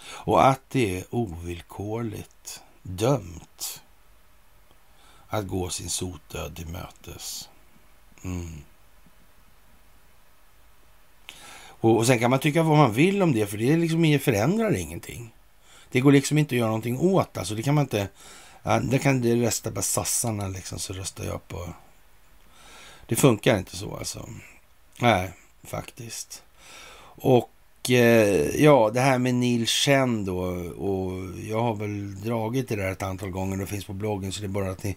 Och att det är ovillkorligt dömt att gå sin sotdöd till mötes. Mm. Och, och sen kan man tycka vad man vill om det, för det liksom förändrar ingenting. Det går liksom inte att göra någonting åt. Alltså det kan man inte... Ja, det kan du rösta på sassarna liksom, så röstar jag på... Det funkar inte så alltså. Nej, faktiskt. Och eh, ja, det här med Neil Chen då. Och jag har väl dragit det där ett antal gånger. Det finns på bloggen så det är bara att ni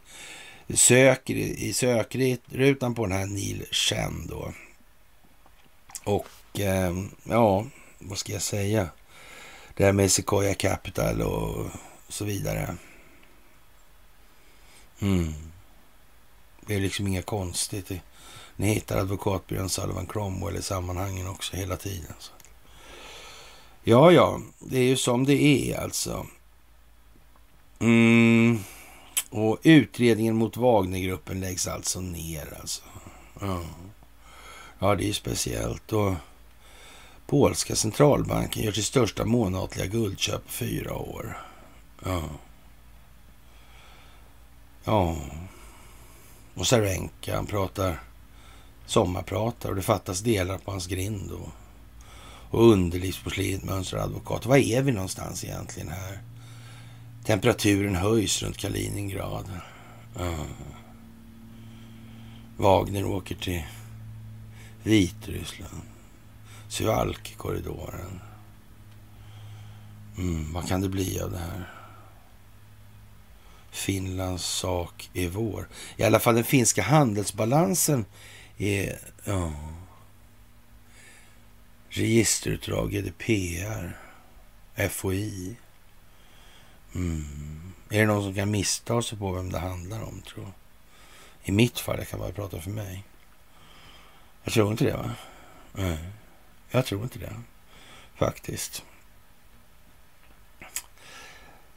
söker i sökrutan på den här Neil Chen då. Och eh, ja, vad ska jag säga? Det här med Sequoia Capital och så vidare. Mm. Det är liksom inga konstigt. Ni hittar advokatbyrån Sullivan Cromwell i sammanhangen också hela tiden. Så. Ja, ja, det är ju som det är alltså. Mm. Och utredningen mot Wagnergruppen läggs alltså ner alltså. Ja, ja det är ju speciellt. Och polska centralbanken gör sitt största månatliga guldköp på fyra år. Ja. Ja. Och Serenka, han pratar sommarpratar och det fattas delar på hans grind. Och och underlivsporslin, mönsteradvokat. Var är vi någonstans egentligen här? Temperaturen höjs runt Kaliningrad. Uh. Wagner åker till Vitryssland. Suvalki-korridoren. Mm, vad kan det bli av det här? Finlands sak är vår. I alla fall den finska handelsbalansen är... Ja. Registerutdrag, GDPR, FOI. Mm. Är det någon som kan missta sig på vem det handlar om, tror jag? I mitt fall, jag kan bara prata för mig. Jag tror inte det, va? Nej, jag tror inte det. Faktiskt.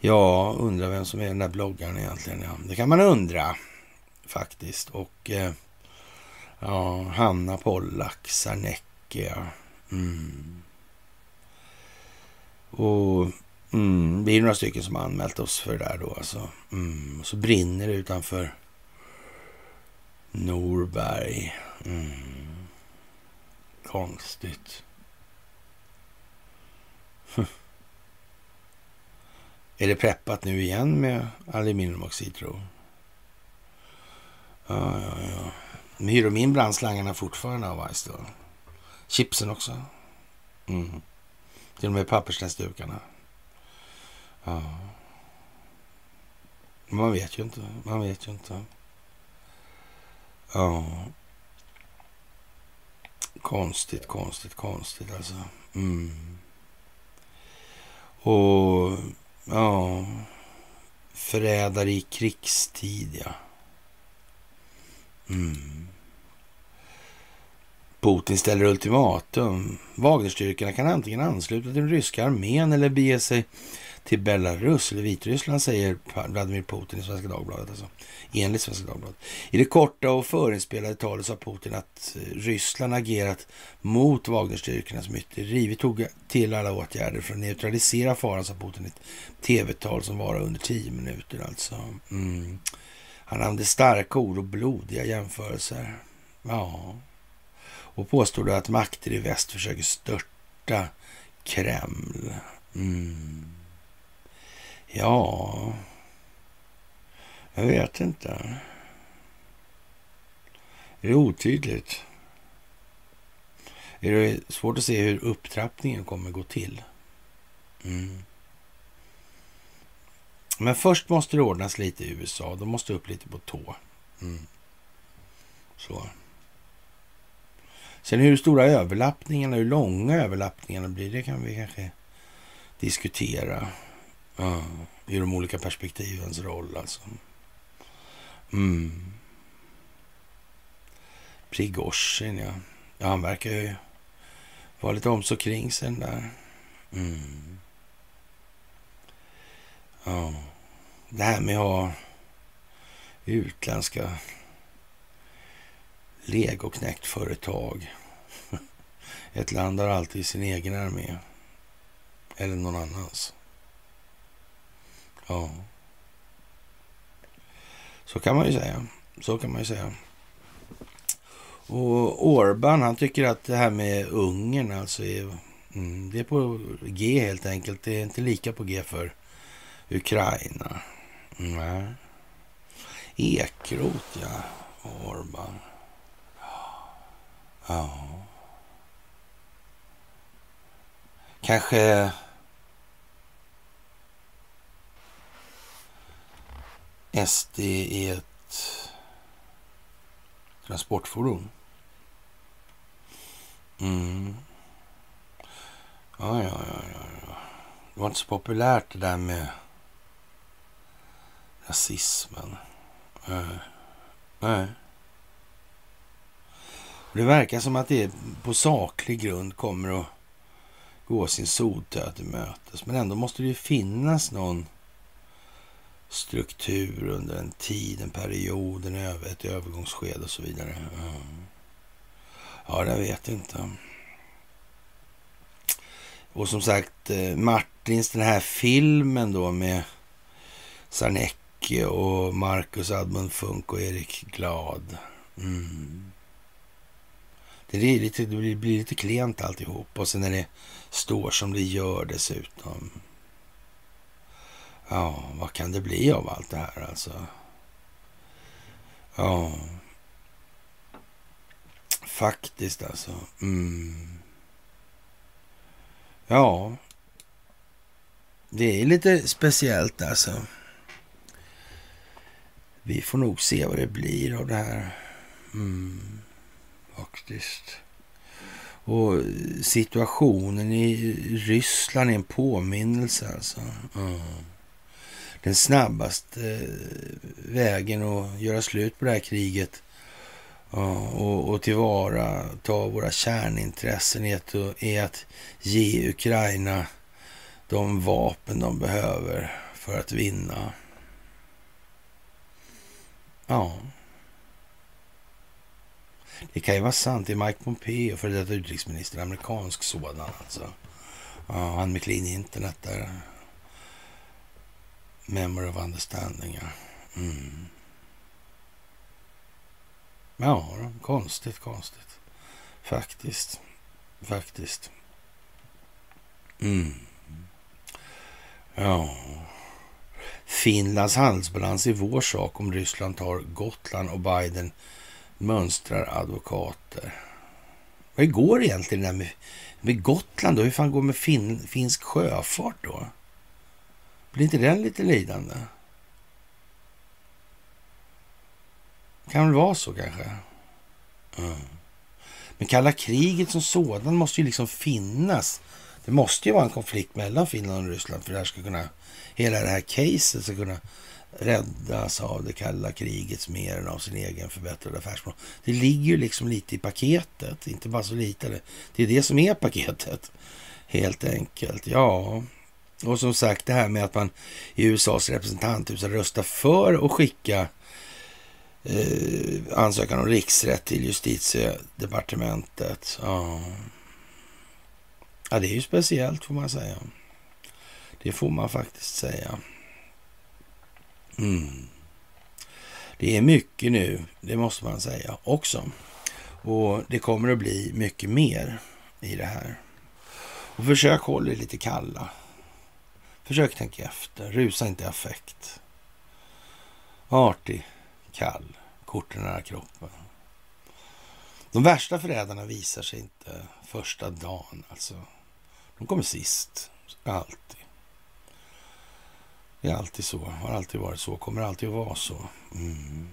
Ja, undrar vem som är den där bloggaren egentligen. Ja, det kan man undra faktiskt. Och eh, ja, Hanna Pollack, Sarnecki. ja. Mm. Och Mm, det är några stycken som har anmält oss för det där då alltså. Mm, så brinner det utanför Norberg. Mm. Konstigt. Är det preppat nu igen med aluminiumoxid tro? Ja, ja, ja. Hyr de in brandslangarna fortfarande av Ice då? Chipsen också? Mm. Till och med pappersnäsdukarna? Ja. Man vet ju inte. Man vet ju inte. Ja. Konstigt, konstigt, konstigt alltså. Mm. Och ja, förrädare i krigstid, ja. Mm. Putin ställer ultimatum. Wagnerstyrkorna kan antingen ansluta till den ryska armén eller bege sig till Belarus eller Vitryssland, säger Vladimir Putin i Svenska Dagbladet. Alltså, enligt Svenska Dagbladet. I det korta och förinspelade talet sa Putin att eh, Ryssland agerat mot Wagnerstyrkornas myteri. Vi tog till alla åtgärder för att neutralisera faran, sa Putin i ett tv-tal som var under tio minuter. Alltså. Mm. Han använde starka ord och blodiga jämförelser. Ja. Och påstod att makter i väst försöker störta Kreml. Mm. Ja, jag vet inte. Är det otydligt? Är det svårt att se hur upptrappningen kommer gå till? Mm. Men först måste det ordnas lite i USA. De måste upp lite på tå. Mm. Så. Sen hur stora överlappningarna, hur långa överlappningarna blir, det kan vi kanske diskutera. Ja, I de olika perspektivens roll alltså. Mm. Prigozjin, ja. ja. Han verkar ju vara lite om så kring sig den där. Mm. Ja. Det här med att ha utländska legoknektföretag. *laughs* Ett land har alltid sin egen armé. Eller någon annans. Ja. Så kan man ju säga. Så kan man ju säga. Och Orban, han tycker att det här med Ungern alltså är, mm, det är på G helt enkelt. Det är inte lika på G för Ukraina. Nej. Ekrot, ja. Orban. Ja. Kanske SD i ett transportfordon. Mm. Ja, ja, ja, ja. Det var inte så populärt det där med rasismen. Nej. Nej. Det verkar som att det på saklig grund kommer att gå sin sodtöd till mötes. Men ändå måste det ju finnas någon struktur under en tid, en period, en över, ett övergångsskede och så vidare. Ja, jag vet inte. Och som sagt, eh, Martins, den här filmen då med Sarnecki och Marcus Admund Funk och Erik Glad. Mm. Det, blir lite, det blir lite klent alltihop och sen när det står som det gör dessutom. Ja, vad kan det bli av allt det här alltså? Ja. Faktiskt alltså. Mm. Ja. Det är lite speciellt alltså. Vi får nog se vad det blir av det här. Mm. Faktiskt. Och situationen i Ryssland är en påminnelse alltså. Mm den snabbaste eh, vägen att göra slut på det här kriget och, och tillvarata våra kärnintressen är att, är att ge Ukraina de vapen de behöver för att vinna. Ja. Det kan ju vara sant. Det är Mike Pompeo, för detta utrikesminister, amerikansk sådan alltså. Ja, han med clean internet där. Memory of understanding, ja. Mm. Ja, konstigt, konstigt. Faktiskt. Faktiskt. Mm. Ja. Finlands handelsbalans är vår sak om Ryssland tar Gotland och Biden mönstrar advokater. Vad går egentligen där med, med Gotland då? Hur fan går det med fin, finsk sjöfart då? Blir inte den lite lidande? kan väl vara så kanske. Mm. Men kalla kriget som sådan måste ju liksom finnas. Det måste ju vara en konflikt mellan Finland och Ryssland för det här ska kunna, hela det här caset ska kunna räddas av det kalla krigets mer än av sin egen förbättrade affärsplan. Det ligger ju liksom lite i paketet, inte bara så lite. Det är det som är paketet, helt enkelt. Ja, och som sagt det här med att man i USAs representanthus röstar för att skicka eh, ansökan om riksrätt till justitiedepartementet. Ja. ja, det är ju speciellt får man säga. Det får man faktiskt säga. Mm. Det är mycket nu, det måste man säga också. Och det kommer att bli mycket mer i det här. Och försök hålla er lite kalla. Försök tänka efter, rusa inte i affekt. Artig, kall, korten nära kroppen. De värsta förrädarna visar sig inte första dagen alltså. De kommer sist, alltid. Det är alltid så, har alltid varit så, kommer alltid att vara så. Mm.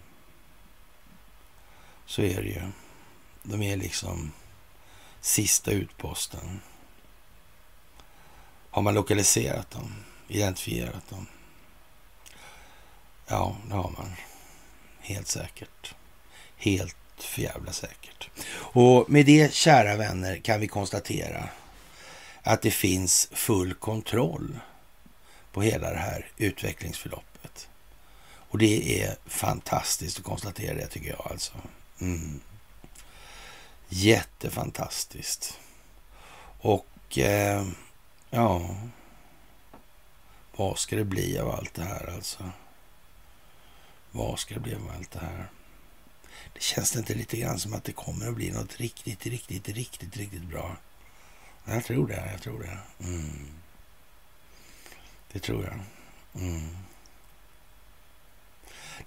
Så är det ju. De är liksom sista utposten. Har man lokaliserat dem, identifierat dem? Ja, det har man. Helt säkert. Helt för jävla säkert. Och med det, kära vänner, kan vi konstatera att det finns full kontroll på hela det här utvecklingsförloppet. Och det är fantastiskt att konstatera det tycker jag alltså. Mm. Jättefantastiskt. Och eh, ja, vad ska det bli av allt det här alltså? Vad ska det bli av allt det här? Det känns det inte lite grann som att det kommer att bli något riktigt, riktigt, riktigt, riktigt bra? Jag tror det, jag tror det. Mm. Det tror jag. Mm.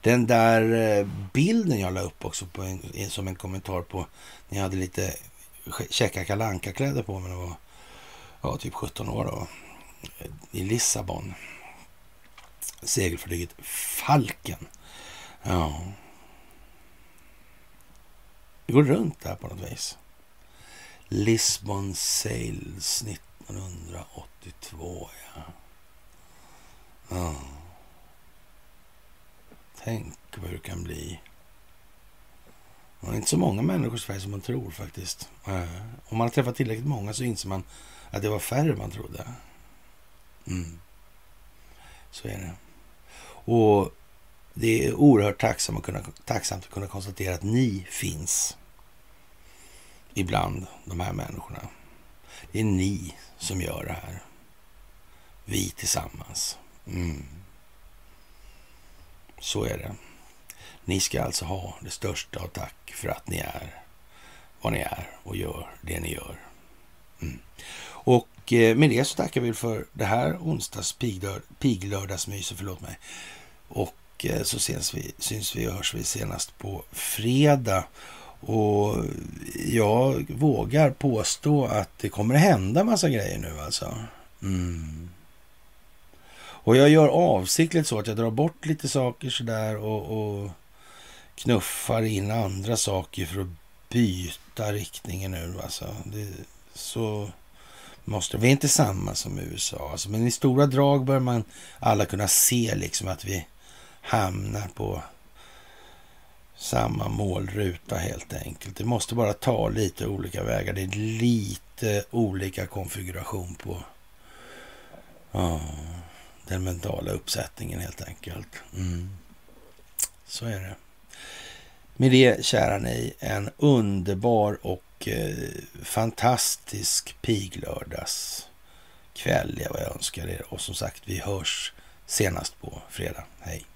Den där eh, bilden jag la upp också på en, som en kommentar på när jag hade lite käcka kalanka kläder på mig. Det var ja, typ 17 år då, i Lissabon. Segelfartyget Falken. Ja. Det går runt där på något vis. Lisbon Sales 1982, ja. Ja. Tänk vad det kan bli. Det är inte så många människor i Sverige som man tror faktiskt. Eh, om man har träffat tillräckligt många så inser man att det var färre man trodde. Mm. Så är det. Och det är oerhört tacksamt att, kunna, tacksamt att kunna konstatera att ni finns ibland de här människorna. Det är ni som gör det här. Vi tillsammans. Mm. Så är det. Ni ska alltså ha det största av tack för att ni är vad ni är och gör det ni gör. Mm. Och eh, med det så tackar vi för det här onsdags piglördagsmyset, förlåt mig. Och eh, så syns vi, syns vi och hörs vi senast på fredag. Och jag vågar påstå att det kommer att hända massa grejer nu alltså. Mm. Och jag gör avsiktligt så att jag drar bort lite saker sådär och, och knuffar in andra saker för att byta riktningen nu. Alltså. Det, så måste Vi är inte samma som USA, alltså, men i stora drag bör man alla kunna se liksom att vi hamnar på samma målruta helt enkelt. Det måste bara ta lite olika vägar. Det är lite olika konfiguration på ja, den mentala uppsättningen helt enkelt. Mm. Så är det. Med det, kära ni, en underbar och Eh, fantastisk piglördags kväll är vad jag önskar er. Och som sagt, vi hörs senast på fredag. Hej!